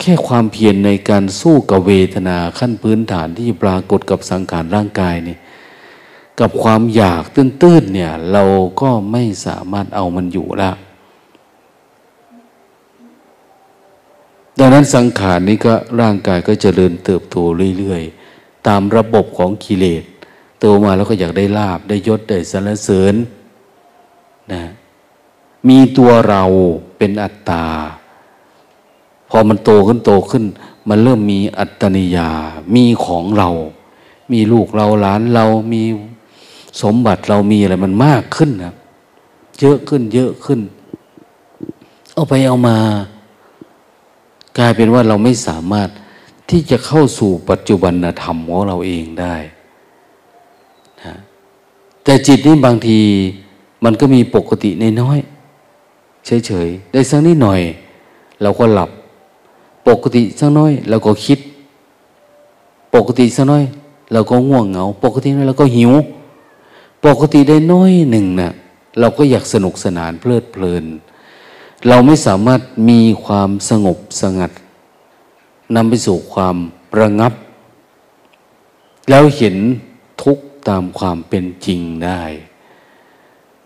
แค่ความเพียรในการสู้กับเวทนาขั้นพื้นฐานที่ปรากฏกับสังขารร่างกายนี่กับความอยากตื้นๆเนี่ยเราก็ไม่สามารถเอามันอยู่ละ ดังนั้นสังขารนี้ก็ร่างกายก็จเจริญเติบโตเรื่อยๆ ตามระบบของกิเลสโตมาแล้วก็อยากได้ลาบได้ยศได้สรรเสริญนะมีตัวเราเป็นอัตตา พอมันโตขึ้นโตขึ้น มันเริ่มมีอัตนิยา มีของเรา มีลูกเราหลานเรามีสมบัติเรามีอะไรมันมากขึ้นนะเยอะขึ้นเยอะขึ้น เอาไปเอามา กลายเป็นว่าเราไม่สามารถที่จะเข้าสู่ปัจจุบันธรรมของเราเองได้นะแต่จิตนี่บางทีมันก็มีปกติในน้อย เฉยๆ ได้สักนิดหน่อย เราก็หลับ ปกติสักน้อยเราก็คิด ปกติสักน้อยเราก็ง่วงเหงา ปกติน้อยเราก็หิว ปกติได้น้อยหนึ่งนะ่ะเราก็อยากสนุกสนานเพลิดเพลิน เราไม่สามารถมีความสงบสงัดนำไปสู่ความระงับ แล้วเห็นทุกตามความเป็นจริงได้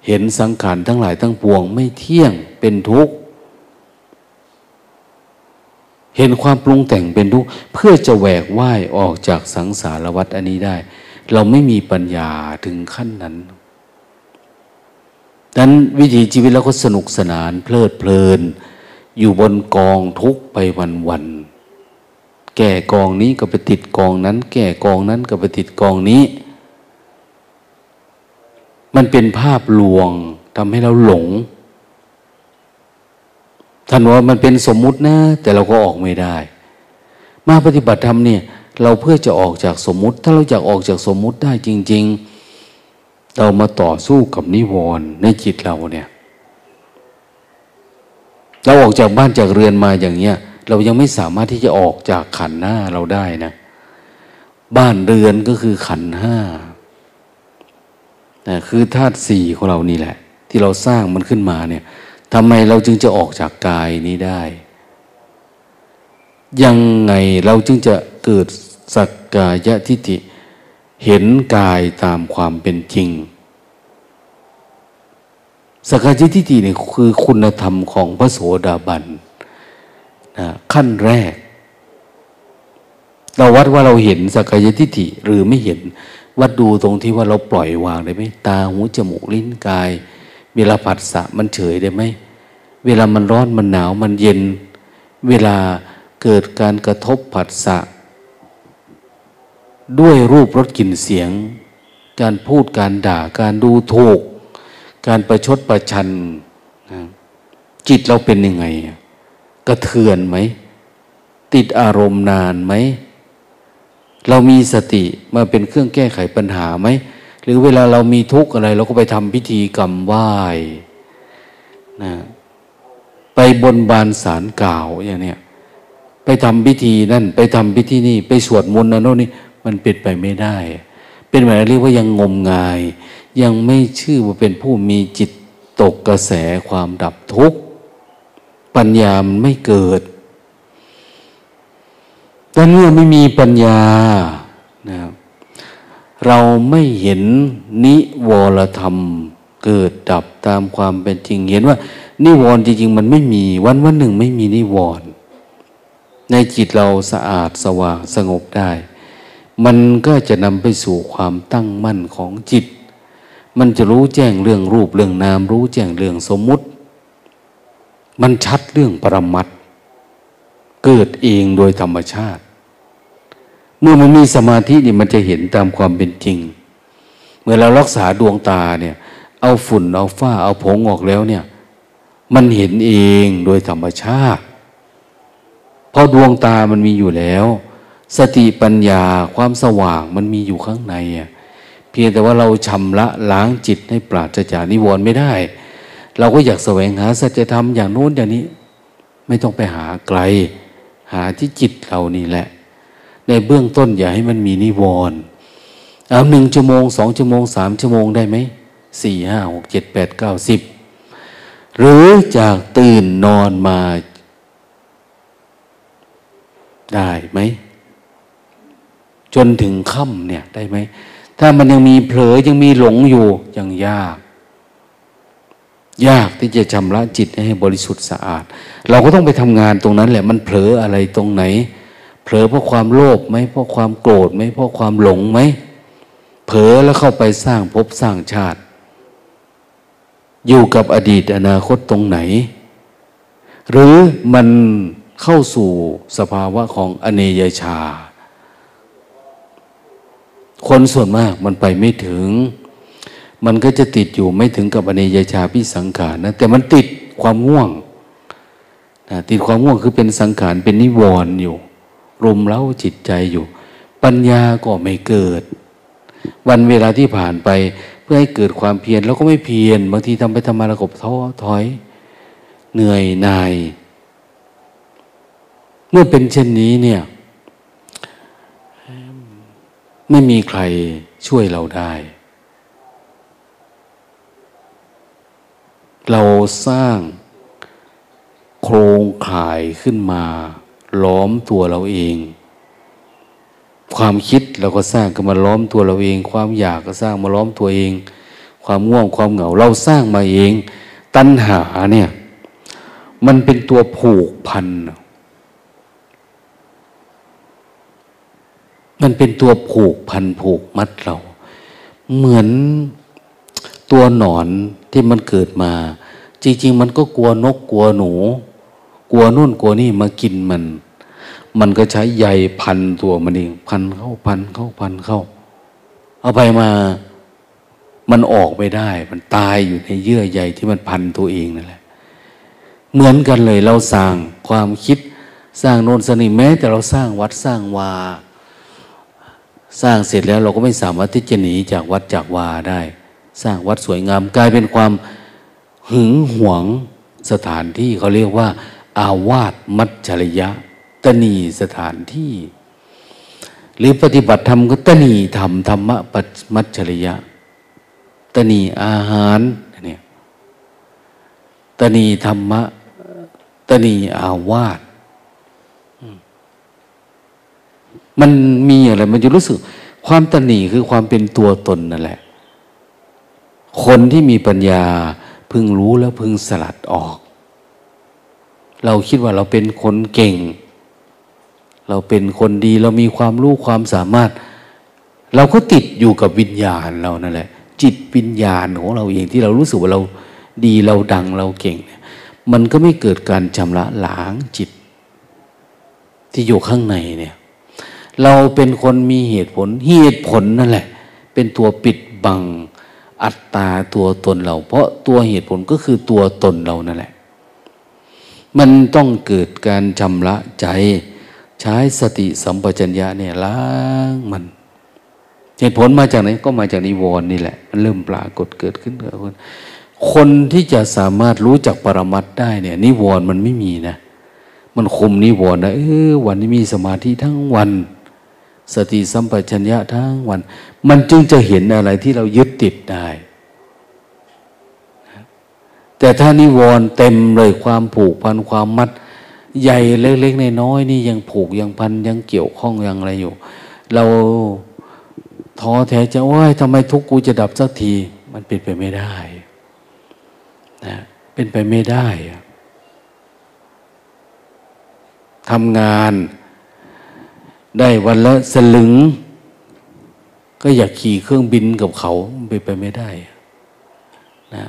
เห็นสังขารทั้งหลายทั้งปวงไม่เที่ยงเป็นทุกข์ เห็นความปรุงแต่งเป็นทุกข์ เพื่อจะแหวกว่ายออกจากสังสารวัฏอันนี้ได้ เราไม่มีปัญญาถึงขั้นนั้น นั้นวิถีชีวิตเราก็สนุกสนาน เพลิดเพลิน อยู่บนกองทุกไปวันวันแก่กองนี้ก็ไปติดกองนั้น แก่กองนั้นก็ไปติดกองนี้ มันเป็นภาพลวงทำให้เราหลงท่านว่ามันเป็นสมมุตินะ แต่เราก็ออกไม่ได้ มาปฏิบัติธรรมเนี่ย เราเพื่อจะออกจากสมมุติ ถ้าเราอยากออกจากสมมุติได้จริง ๆ เรามาต่อสู้กับนิวรณ์ในจิตเราเนี่ย เราออกจากบ้านจากเรือนมาอย่างเงี้ย เรายังไม่สามารถที่จะออกจากขันหน้าเราได้นะ บ้านเรือนก็คือขันห้านะคือธาตุสี่ของเรานี่แหละ ที่เราสร้างมันขึ้นมาเนี่ยทำไมเราจึงจะออกจากกายนี้ได้ ยังไงเราจึงจะเกิดสักกายทิฏฐิ เห็นกายตามความเป็นจริงสกายทิฏฐิเนี่ยคือคุณธรรมของพระโสดาบันนะขั้นแรก เราวัดว่าเราเห็นสกายทิฏฐิหรือไม่เห็น วัดดูตรงที่ว่าเราปล่อยวางได้ไหมตาหูจมูกลิ้นกาย เวลาผัสสะมันเฉยได้ไหมเวลามันร้อนมันหนาวมันเย็น เวลาเกิดการกระทบผัสสะ ด้วยรูปรสกลิ่นเสียง การพูดการด่าการดูถูก การประชดประชันนะจิตเราเป็นยังไง กระเทือนไหม ติดอารมณ์นานไหม เรามีสติมาเป็นเครื่องแก้ไขปัญหาไหม หรือเวลาเรามีทุกข์อะไร เราก็ไปทำพิธีกรรมไหว้นะไปบนบานสารกล่าวอย่างเนี้ยไปทำพิธีนั่น ไปทำพิธีนี่ ไปสวดมนต์นั่นโน่นนี่ มันเป็นไปไม่ได้ เป็นหมายเรียกว่ายังงมงาย ยังไม่ชื่อว่าเป็นผู้มีจิตตกกระแสความดับทุกข์ ปัญญามันไม่เกิดแต่เมื่อไม่มีปัญญานะเราไม่เห็นนิวรธรรมเกิดดับตามความเป็นจริง เห็นว่า นิวรณ์จริงๆ มันไม่มีวันวันหนึ่งไม่มีนิวรณ์ในจิตเราสะอาดสว่างสงบได้ มันก็จะนำไปสู่ความตั้งมั่นของจิต มันจะรู้แจ้งเรื่องรูปเรื่องนาม รู้แจ้งเรื่องสมมุติ มันชัดเรื่องปรมัตเกิดเองโดยธรรมชาติ เมื่อมันมีสมาธินี่มันจะเห็นตามความเป็นจริง เมื่อเรารักษาดวงตาเนี่ย เอาฝุ่นเอาฝ้าเอาผงออกแล้วเนี่ย มันเห็นเองโดยธรรมชาติ เพราะดวงตามันมีอยู่แล้ว สติปัญญาความสว่างมันมีอยู่ข้างในอะเพียงแต่ว่าเราชำระล้างจิตให้ปราศจากนิวรณ์ไม่ได้ เราก็อยากแสวงหาสัจธรรมอย่างโน้นอย่างนี้ ไม่ต้องไปหาไกล หาที่จิตเรานี่แหละ ในเบื้องต้นอย่าให้มันมีนิวรณ์เอาหนึ่งชั่วโมงสองชั่วโมงสามชั่วโมงได้ไหมสี่ห้าหกเจ็ดแปดเก้าสิบหรือจากตื่นนอนมาได้ไหม จนถึงค่ำเนี่ยได้ไหม ถ้ามันยังมีเผลอยังมีหลงอยู่ยังยาก ยากที่จะชำระจิตให้บริสุทธิ์สะอาด เราก็ต้องไปทำงานตรงนั้นแหละ มันเผลออะไรตรงไหน เผลอเพราะความโลภไหมเพราะความโกรธไหมเพราะความหลงไหมเผลอแล้วเข้าไปสร้างภพสร้างชาติ อยู่กับอดีตอนาคตตรงไหน หรือมันเข้าสู่สภาวะของอเนยชา คนส่วนมากมันไปไม่ถึง มันก็จะติดอยู่ไม่ถึงกับอเนยชาพิสังขารนะ แต่มันติดความง่วงนะติดความง่วงคือเป็นสังขารเป็นนิวรณ์อยู่รุมเล้าจิตใจอยู่ ปัญญาก็ไม่เกิด วันเวลาที่ผ่านไปเพื่อให้เกิดความเพียรแล้วก็ไม่เพียรบางทีทำไปทำมาระกบท้อถอย เหนื่อยนาย เมื่อเป็นเช่นนี้เนี่ย ไม่มีใครช่วยเราได้ เราสร้างโครงข่ายขึ้นมาล้อมตัวเราเอง ความคิดเราก็สร้างขึ้นมาล้อมตัวเราเอง ความอยากก็สร้างมาล้อมตัวเอง ความง่วงความเหงา เราสร้างมาเอง ตัณหาเนี่ย มันเป็นตัวผูกพัน มันเป็นตัวผูกพันผูกมัดเรา เหมือนตัวหนอนที่มันเกิดมา จริง ๆ มันก็กลัวนกกลัวหนู กลัวนู่นกลัวนี่มากินมัน มันก็ใช้ใยพันตัวมันเองพันเข้าพันเข้าพันเข้า เอาไปมามันออกไม่ได้ มันตายอยู่ในเยื่อใยที่มันพันตัวเองนั่นแหละ เหมือนกันเลยเราสร้างความคิดสร้างโน่นสนิแม้ แต่เราสร้างวัดสร้างวา สร้างเสร็จแล้วเราก็ไม่สามารถที่จะหนีจากวัดจากวาได้ สร้างวัดสวยงามกลายเป็นความหึงหวงสถานที่เขาเรียกว่า อาวาสมัจฉริยะ ตนีสถานที่ หรือปฏิบัติธรรมก็ตนีธรรมธรรมะปัมัจฉริยะ ตนีอาหารเนี่ยตนีธรรมะตนีอาวาส มันมีอะไร มันจะรู้สึก ความตนีคือความเป็นตัวตนนั่นแหละ คนที่มีปัญญาพึงรู้แล้วพึงสลัดออก เราคิดว่าเราเป็นคนเก่ง เราเป็นคนดีเรามีความรู้ความสามารถ เราก็ติดอยู่กับวิญญาณเรานั่นแหละ จิตวิญญาณของเราเองที่เรารู้สึกว่าเราดีเราดังเราเก่ง มันก็ไม่เกิดการชำระล้างจิต ที่อยู่ข้างในเนี่ย เราเป็นคนมีเหตุผล เหตุผลนั่นแหละ เป็นตัวปิดบังอัตตาตัวตนเรา เพราะตัวเหตุผลก็คือตัวตนเรานั่นแหละ มันต้องเกิดการชำระใจ ใช้สติสัมปชัญญะเนี่ยล้างมัน เหตุผลมาจากไหนก็มาจากนิวรณ์นี่แหละ มันเริ่มปรากฏเกิดขึ้นกับคนคนที่จะสามารถรู้จักปรมัตได้เนี่ยนิวรณ์มันไม่มีนะ มันคุมนิวรณ์นะเออวันนี้มีสมาธิทั้งวัน สติสัมปชัญญะทั้งวัน มันจึงจะเห็นอะไรที่เรายึดติดได้ แต่ถ้านิวรณ์เต็มเลยความผูกพันความมัด ใหญ่เล็กๆในน้อยนี่ยังผูกยังพันยังเกี่ยวข้องยังอะไรอยู่ เราท้อแท้จะว่าทำไมทุกกูจะดับสักที มันเป็นไปไม่ได้นะเป็นไปไม่ได้ทำงาน ได้วันละสลึง ก็อยากขี่เครื่องบินกับเขาเป็นไปไม่ได้นะ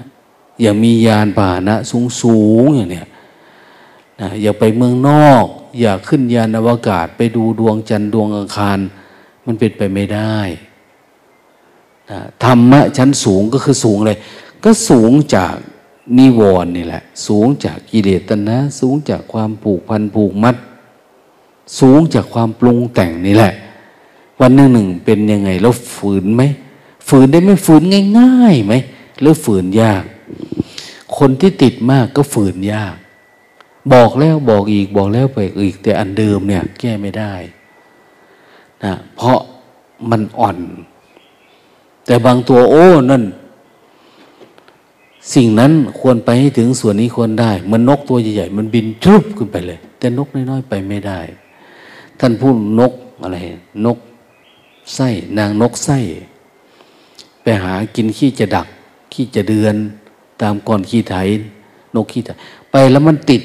อย่ามียานพาหนะสูงสูงอย่างเนี้ยนะอย่าไปเมืองนอก อย่าขึ้นยานอวกาศ ไปดูดวงจันทร์ดวงอังคาร มันเป็นไปไม่ได้นะธรรมะชั้นสูงก็คือสูงเลย ก็สูงจากนิวรณ์นี่แหละ สูงจากกิเลสตนะสูงจากความผูกพันผูกมัด สูงจากความปรุงแต่งนี่แหละ วันหนึ่งหนึ่งเป็นยังไงแล้วฝืนไหมฝืนได้ไหมฝืนง่ายๆไหมหรือฝืนยาก คนที่ติดมากก็ฝืนยาก บอกแล้วบอกอีกบอกแล้วไปอีก แต่อันเดิมเนี่ย แก้ไม่ได้นะเพราะมันอ่อน แต่บางตัวโอ้นั่น สิ่งนั้นควรไปให้ถึงส่วนนี้ควรได้ มันนกตัวใหญ่ๆมันบินชุบขึ้นไปเลย แต่นกน้อยๆไปไม่ได้ ท่านพูดนกอะไร นกไส้นางนกไส้ ไปหากินขี้จะดัก ขี้จะเดือน ตามก้อนขี้ไถ นกขี้ไถ ไปแล้วมันติด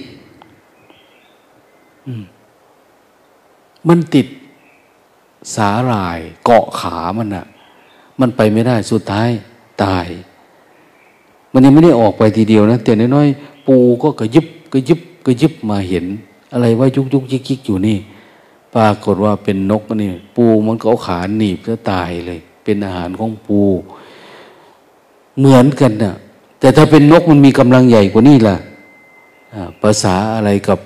มันติดสาหร่ายเกาะขามันอะมันไปไม่ได้สุดท้ายตาย มันยังไม่ได้ออกไปทีเดียวนะแต่น้อยๆปูก็กระยิบกระยิบกระยิบมาเห็น อะไรว่ายุกยุกยิกยิกอยู่นี่ ปรากฏว่าเป็นนกนี่ปูมันก็เอาขาหนีบจะตายเลย เป็นอาหารของปู เหมือนกันนะ่ะ แต่ถ้าเป็นนกมันมีกำลังใหญ่กว่านี้ล่ะภาษาอะไรกับ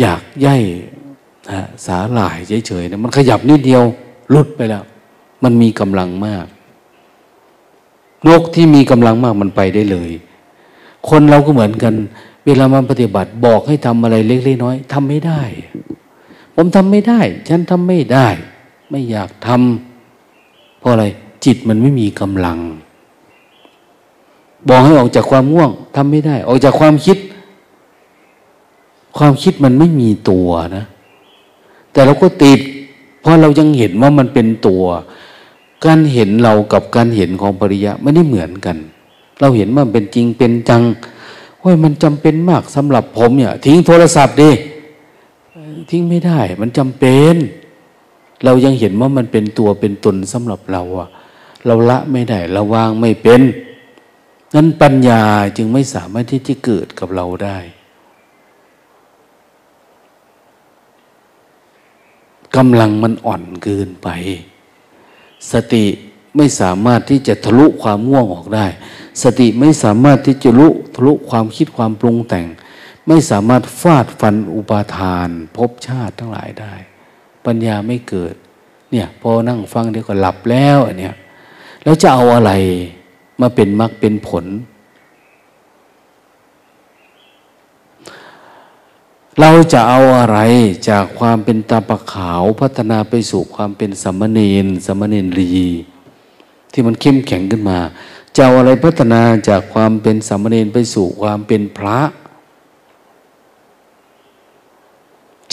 อยากย่ายสาหลายเฉยๆนะมันขยับนิดเดียวลุดไปแล้ว มันมีกำลังมาก นกที่มีกำลังมากมันไปได้เลย คนเราก็เหมือนกัน เวลามันปฏิบัติบอกให้ทำอะไรเล็กๆน้อยทำไม่ได้ ผมทำไม่ได้ ฉันทำไม่ได้ ไม่อยากทำเพราะอะไร จิตมันไม่มีกำลัง บอกให้ออกจากความง่วงทำไม่ได้ ออกจากความคิด ความคิดมันไม่มีตัวนะ แต่เราก็ติด เพราะเรายังเห็นว่ามันเป็นตัว การเห็นเรากับการเห็นของปริยะไม่ได้เหมือนกัน เราเห็นว่าเป็นจริงเป็นจังโอ้ยมันจำเป็นมากสำหรับผมเนี่ย ทิ้งโทรศัพท์ดิ ทิ้งไม่ได้ มันจำเป็น เรายังเห็นว่ามันเป็นตัวเป็นตนสำหรับเราอะเราละไม่ได้เราวางไม่เป็นนั้นปัญญาจึงไม่สามารถที่จะเกิดกับเราได้กำลังมันอ่อนเกินไป สติไม่สามารถที่จะทะลุความง่วงออกได้ สติไม่สามารถที่จะลุทะลุความคิดความปรุงแต่ง ไม่สามารถฟาดฟันอุปาทานภพชาติทั้งหลายได้ ปัญญาไม่เกิด เนี่ยพอนั่งฟังเดี๋ยวก็หลับแล้วอันเนี้ยแล้วจะเอาอะไรมาเป็นมรรคเป็นผล เราจะเอาอะไรจากความเป็นตาปะขาวพัฒนาไปสู่ความเป็นสัมมเนนสัมมเนนรีที่มันเข้มแข็งขึ้นมา จะเอาอะไรพัฒนาจากความเป็นสัมมเนนไปสู่ความเป็นพระ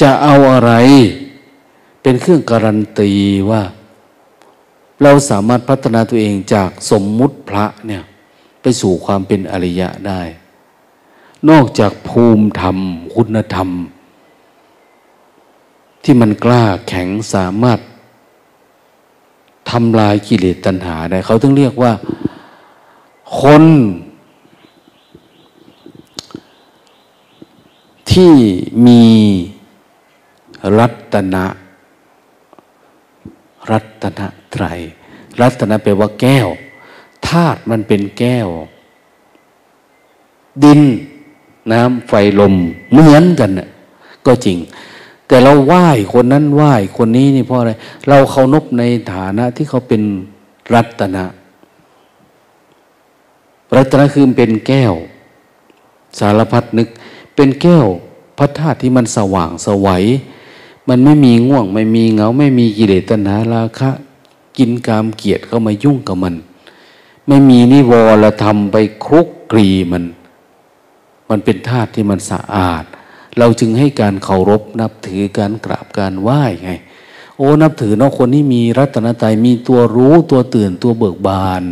จะเอาอะไร เป็นเครื่องการันตีว่า เราสามารถพัฒนาตัวเองจากสมมุติพระเนี่ยไปสู่ความเป็นอริยะได้ นอกจากภูมิธรรม คุณธรรม ที่มันกล้าแข็งสามารถทำลายกิเลสตัณหาได้ เขาถึงเรียกว่า คนที่มี รัตนะรัตนะไตร รัตนะแปลว่าแก้วธาตุมันเป็นแก้ว ดิน น้ำไฟลมเหมือนกันน่ะก็จริง แต่เราไหว้คนนั้นไหว้คนนี้นี่เพราะอะไร เราเคารพในฐานะที่เขาเป็นรัตนะ รัตนะคือเป็นแก้ว สารพัดนึก เป็นแก้วพระธาตุที่มันสว่างสวัย มันไม่มีง่วง ไม่มีเหงา ไม่มีกิเลสตัณหาราคะ กินกามเกียรติเข้ามายุ่งกับมัน ไม่มีนิวรธรรมไปครุกกรีมัน มันเป็นธาตุที่มันสะอาด เราจึงให้การเคารพนับถือการกราบการไหว้ไง โอ้นับถือเนาะคนนี้มีรัตนตรัยมีตัวรู้ตัวตื่นตัวเบิกบาน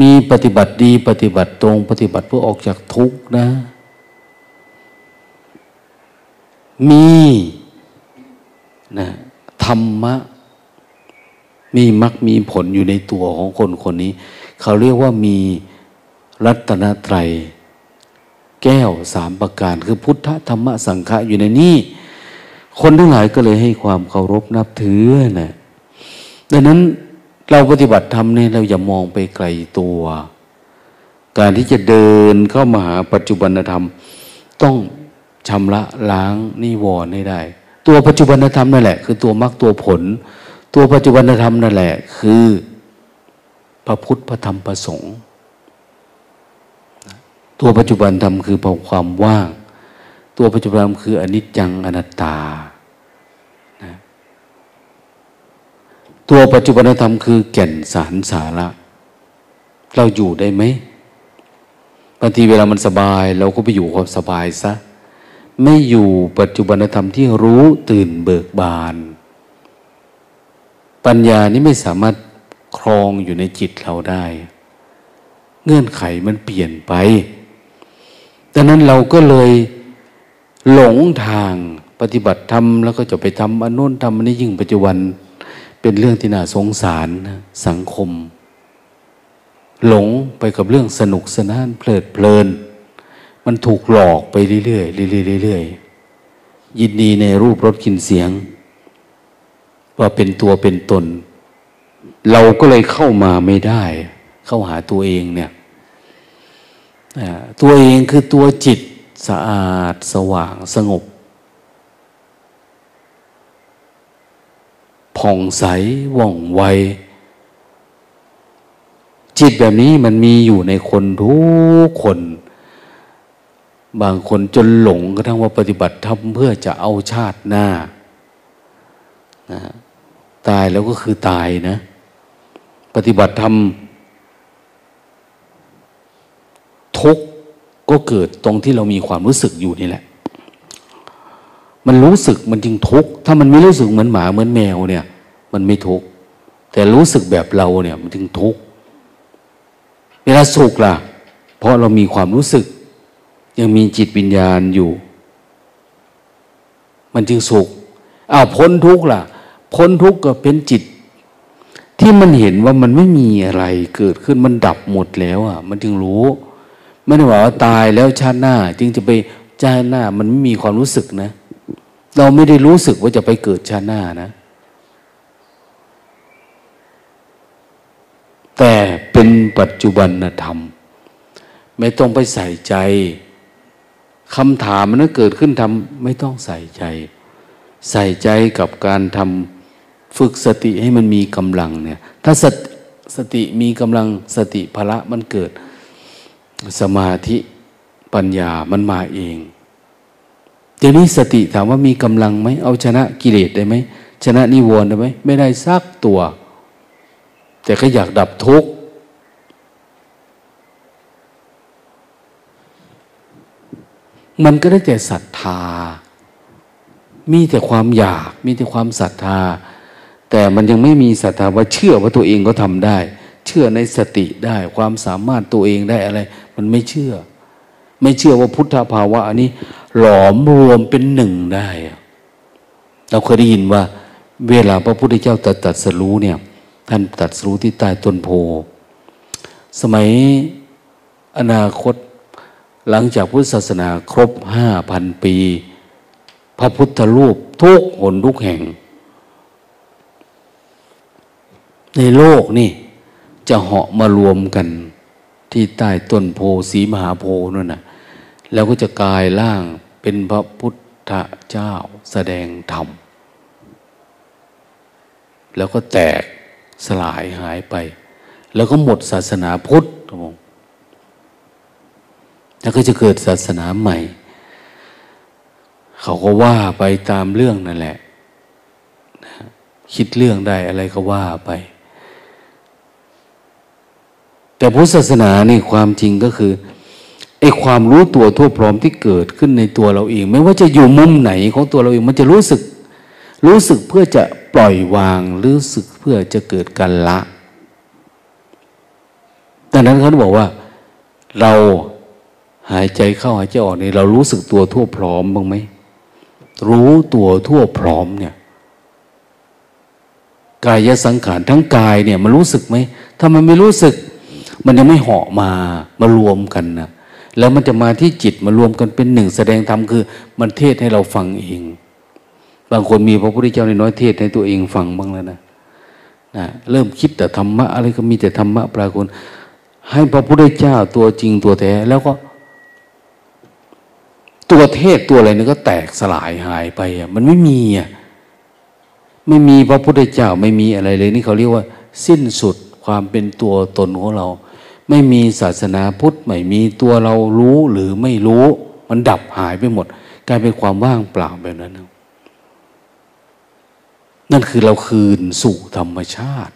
มีปฏิบัติดีปฏิบัติตรงปฏิบัติเพื่อออกจากทุกข์นะ มี นะธรรมะ มีมักมีผลอยู่ในตัวของคนคนนี้ เขาเรียกว่ามีรัตนตรัย แก้วสามประการ คือพุทธธรรมสังฆะอยู่ในนี้ คนทั้งหลายก็เลยให้ความเคารพนับถือนะดังนั้นเราปฏิบัติธรรมเนี่ยเราอย่ามองไปไกลตัว การที่จะเดินเข้ามาหาปัจจุบันธรรม ต้องชำระล้างนิวรณ์ให้ได้ ตัวปัจจุบันธรรมนั่นแหละคือตัวมรรคตัวผล ตัวปัจจุบันธรรมนั่นแหละ คือพระพุทธพระธรรมพระสงฆ์ตัวปัจจุบันธรรมคือความว่าง ตัวปัจจุบันธรรมคืออนิจจังอนัตตาตัวปัจจุบันธรรมคือแก่นสารสาระ เราอยู่ได้ไหมบางทีเวลามันสบาย เราก็ไปอยู่ความสบายซะ ไม่อยู่ปัจจุบันธรรมที่รู้ตื่นเบิกบาน ปัญญานี้ไม่สามารถครองอยู่ในจิตเราได้ เงื่อนไขมันเปลี่ยนไปดังนั้นเราก็เลยหลงทางปฏิบัติธรรมแล้วก็จะไปทำอันนู้นทำอันนี้ยิ่งปัจจุบัน เป็นเรื่องที่น่าสงสารนะสังคม หลงไปกับเรื่องสนุกสนานเพลิดเพลิน มันถูกหลอกไปเรื่อยๆเรื่อยๆเรื่อยๆยินดีในรูปรสกลิ่นเสียง ว่าเป็นตัวเป็นตน เราก็เลยเข้ามาไม่ได้ เข้าหาตัวเองเนี่ยตัวเองคือตัวจิตสะอาดสว่างสงบผ่องใสว่องไว จิตแบบนี้มันมีอยู่ในคนทุกคน บางคนจนหลงกระทั่งว่าปฏิบัติทำเพื่อจะเอาชาติหน้านะตายแล้วก็คือตายนะ ปฏิบัติทำทุกก็เกิดตรงที่เรามีความรู้สึกอยู่นี่แหละ มันรู้สึกมันจึงทุกข์ถ้ามันไม่รู้สึกเหมือนหมาเหมือนแมวเนี่ย มันไม่ทุกข์แต่รู้สึกแบบเราเนี่ย มันจึงทุกข์เวลาสุขล่ะ เพราะเรามีความรู้สึก ยังมีจิตวิญญาณอยู่ มันจึงสุขอ้าวพ้นทุกข์ล่ะ พ้นทุกข์ก็เป็นจิต ที่มันเห็นว่ามันไม่มีอะไรเกิดขึ้นมันดับหมดแล้วอะ มันจึงรู้ไม่ได้ว่าตายแล้วชาติหน้า จึงจะไปชาติหน้า มันไม่มีความรู้สึกนะ เราไม่ได้รู้สึกว่าจะไปเกิดชาติหน้านะ แต่เป็นปัจจุบันธรรม ไม่ต้องไปใส่ใจ คำถามมันเกิดขึ้นทำไม่ต้องใส่ใจ ใส่ใจกับการทำฝึกสติให้มันมีกำลังเนี่ย ถ้าสสติมีกำลังสติพละมันเกิด สมาธิปัญญามันมาเองเดี๋ยวนี้สติถามว่ามีกำลังไหมเอาชนะกิเลสได้ไหมชนะนิวรณ์ได้ไหมไม่ได้ซักตัว แต่ก็อยากดับทุกข์ มันก็ได้แต่ศรัทธา มีแต่ความอยาก มีแต่ความศรัทธา แต่มันยังไม่มีศรัทธาว่าเชื่อว่าตัวเองก็ทำได้ เชื่อในสติได้ ความสามารถตัวเองได้อะไร มันไม่เชื่อ ไม่เชื่อว่าพุทธภาวะอันนี้ หลอมรวมเป็นหนึ่งได้ เราเคยได้ยินว่า เวลาพระพุทธเจ้าตรัสตรัสรู้เนี่ย ท่านตรัสรู้ที่ใต้ต้นโพ สมัยอนาคต หลังจากพุทธศาสนาครบห้าพันปี พระพุทธรูปทุกหนทุกแห่ง ในโลกนี่ จะเหาะมารวมกันที่ใต้ต้นโพสีมหาโพนั่นนะแล้วก็จะกลายร่างเป็นพระพุทธเจ้าแสดงธรรม แล้วก็แตกสลายหายไป แล้วก็หมดศาสนาพุทธ แล้วก็จะเกิดศาสนาใหม่ เขาก็ว่าไปตามเรื่องนั่นแหละคิดเรื่องได้อะไรก็ว่าไป แต่พุทธศาสนานี่ความจริงก็คือไอ้ความรู้ตัวทั่วพร้อมที่เกิดขึ้นในตัวเราเอง ไม่ว่าจะอยู่มุมไหนของตัวเราเอง มันจะรู้สึก รู้สึกเพื่อจะปล่อยวางรู้สึกเพื่อจะเกิดการละดังนั้นเขาบอกว่าเรา หายใจเข้าหายใจออกนี่เรารู้สึกตัวทั่วพร้อมบ้างไหมรู้ตัวทั่วพร้อมเนี่ย กายสังขารทั้งกายเนี่ยมันรู้สึกไหมถ้ามันไม่รู้สึก มันยังไม่เหาะมามารวมกันนะแล้วมันจะมาที่จิตมารวมกันเป็นหนึ่งแสดงธรรมคือ มันเทศให้เราฟังเอง บางคนมีพระพุทธเจ้าในน้อยเทศให้ตัวเองฟังบ้างแล้วนะนะเริ่มคิดแต่ธรรมะอะไรก็มีแต่ธรรมะปรากฏให้พระพุทธเจ้าตัวจริงตัวแท้แล้วก็ ตัวเทศตัวอะไรนี่ก็แตกสลายหายไปอะมันไม่มีอะไม่มีพระพุทธเจ้าไม่มีอะไรเลย นี่เขาเรียกว่า สิ้นสุดความเป็นตัวตนของเรา ไม่มีศาสนาพุทธไม่มีตัวเรารู้หรือไม่รู้ มันดับหายไปหมดกลายเป็นความว่างเปล่าแบบนั้น นั่นคือเราคืนสู่ธรรมชาติ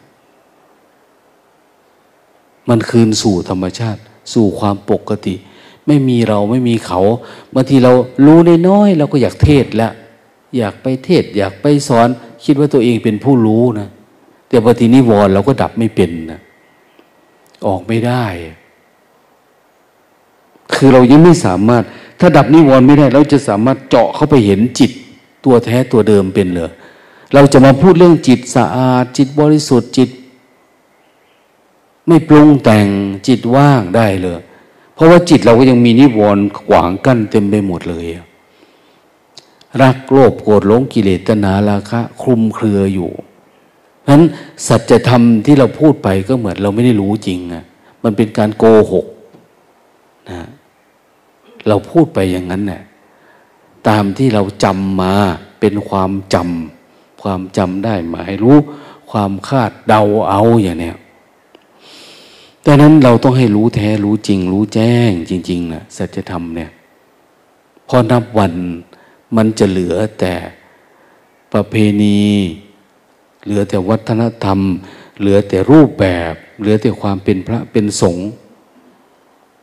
มันคืนสู่ธรรมชาติ สู่ความปกติ ไม่มีเราไม่มีเขาบางทีเรารู้น้อยๆเราก็อยากเทศแล้วอยากไปเทศ อยากไปสอน คิดว่าตัวเองเป็นผู้รู้นะแต่บางทีนิวรณ์เราก็ดับไม่เป็นนะออกไม่ได้ คือเรายังไม่สามารถ ถ้าดับนิวรณ์ไม่ได้ เราจะสามารถเจาะเข้าไปเห็นจิต ตัวแท้ตัวเดิมเป็นเลยเราจะมาพูดเรื่องจิตสะอาด จิตบริสุทธิ์จิต ไม่ปรุงแต่งจิตว่างได้เลย ราะว่าจิตเราก็ยังมีนิวรณ์ขวางกั้นเต็มไปหมดเลย รักโลภโกรธหลงกิเลสตนาราคะคลุมเครืออยู่นั้นสัจธรรมที่เราพูดไปก็เหมือนเราไม่ได้รู้จริงอะมันเป็นการโกหกนะเราพูดไปอย่างนั้นเนี่ยตามที่เราจำมาเป็นความจำความจำได้หมายรู้ ความคาดเดาเอาอย่างเนี้ย ดังนั้นเราต้องให้รู้แท้รู้จริง รู้แจ้ง จริงๆนะสัจธรรมเนี่ยพอนับวันมันจะเหลือแต่ประเพณี เหลือแต่วัฒนธรรม เหลือแต่รูปแบบ เหลือแต่ความเป็นพระเป็นสงฆ์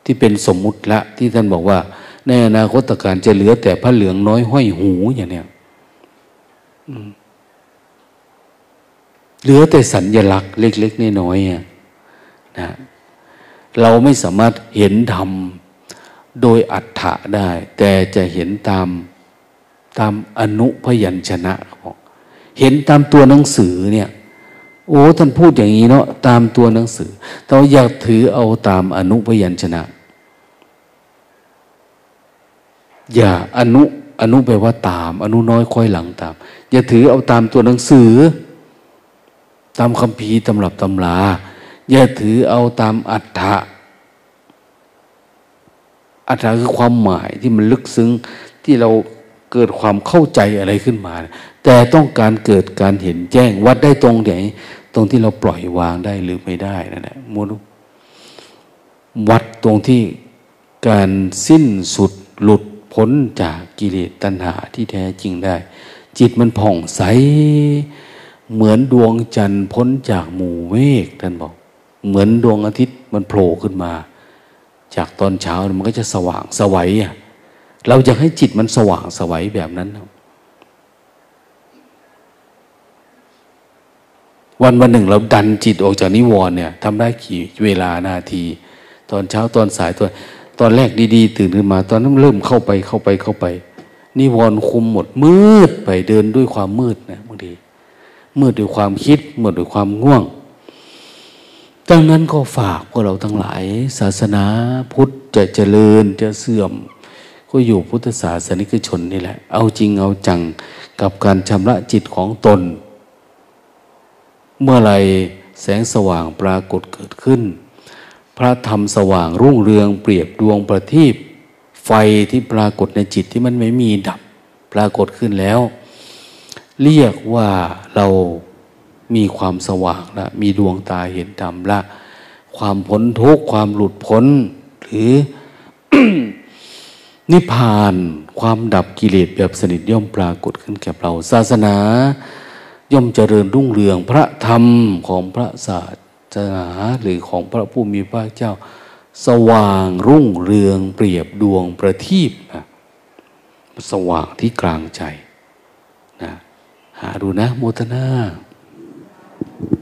ที่เป็นสมมุติละที่ท่านบอกว่าในอนาคตการจะเหลือแต่พระเหลืองน้อยห้อยหูอย่างเนี้ยเหลือแต่สัญญลักษณ์เล็ก ๆ น้อยๆ นะเราไม่สามารถเห็นธรรมโดยอัฏฐะได้ แต่จะเห็นตามตามอนุพยัญชนะบอกเห็นตามตัวหนังสือเนี่ยโอ้ท่านพูดอย่างนี้เนาะตามตัวหนังสือแต่อยากถือเอาตามอนุพยัญชนะ อย่าอนุอนุแปลว่าตาม อนุน้อยค่อยหลังตาม อย่าถือเอาตามตัวหนังสือ ตามคำพีตำรับตำรา อย่าถือเอาตามอัฏฐะอัฏฐะคือความหมายที่มันลึกซึ้งที่เราเกิดความเข้าใจอะไรขึ้นมา แต่ต้องการเกิดการเห็นแจ้งวัดได้ตรงไหน ตรงที่เราปล่อยวางได้หรือไม่ได้นั่นแหละมุนวัดตรงที่การสิ้นสุดหลุดพ้นจากกิเลสตัณหาที่แท้จริงได้ จิตมันผ่องใส เหมือนดวงจันทร์พ้นจากหมู่เมฆท่านบอก เหมือนดวงอาทิตย์มันโผล่ขึ้นมา จากตอนเช้ามันก็จะสว่างสวัยอะเราอยากให้จิตมันสว่างสวัยแบบนั้น วันวันหนึ่งเราดันจิตออกจากนิวรณ์เนี่ยทำได้กี่เวลานาที ตอนเช้าตอนสายตอนตอนแรกดีๆ ตื่นขึ้นมา ตอนนั้นเริ่มเข้าไปเข้าไปเข้าไป นิวรณ์คุมหมดมืดไปเดินด้วยความมืดนะบางทีมืดด้วยความคิดมืดด้วยความง่วง ดังนั้นก็ฝากพวกเราทั้งหลาย ศาสนาพุทธจะเจริญจะเสื่อม ก็อยู่พุทธศาสนิกชนนี่แหละ เอาจริงเอาจังกับการชำระจิตของตน เมื่อไรแสงสว่างปรากฏเกิดขึ้น พระธรรมสว่างรุ่งเรืองเปรียบดวงประทีปไฟที่ปรากฏในจิตที่มันไม่มีดับปรากฏขึ้นแล้ว เรียกว่าเรา มีความสว่างละ มีดวงตาเห็นธรรมละ ความพ้นทุกข์ความหลุดพ้น หรือ นิพพานความดับกิเลสแบบสนิทย่อมปรากฏขึ้นแก่เรา ศาสนา ย่อมเจริญรุ่งเรืองพระธรรมของพระศาสนาหรือของพระผู้มีพระเจ้า สว่างรุ่งเรืองเปรียบดวงประทีปนะสว่างที่กลางใจนะหาดูนะโมทนา Thank you.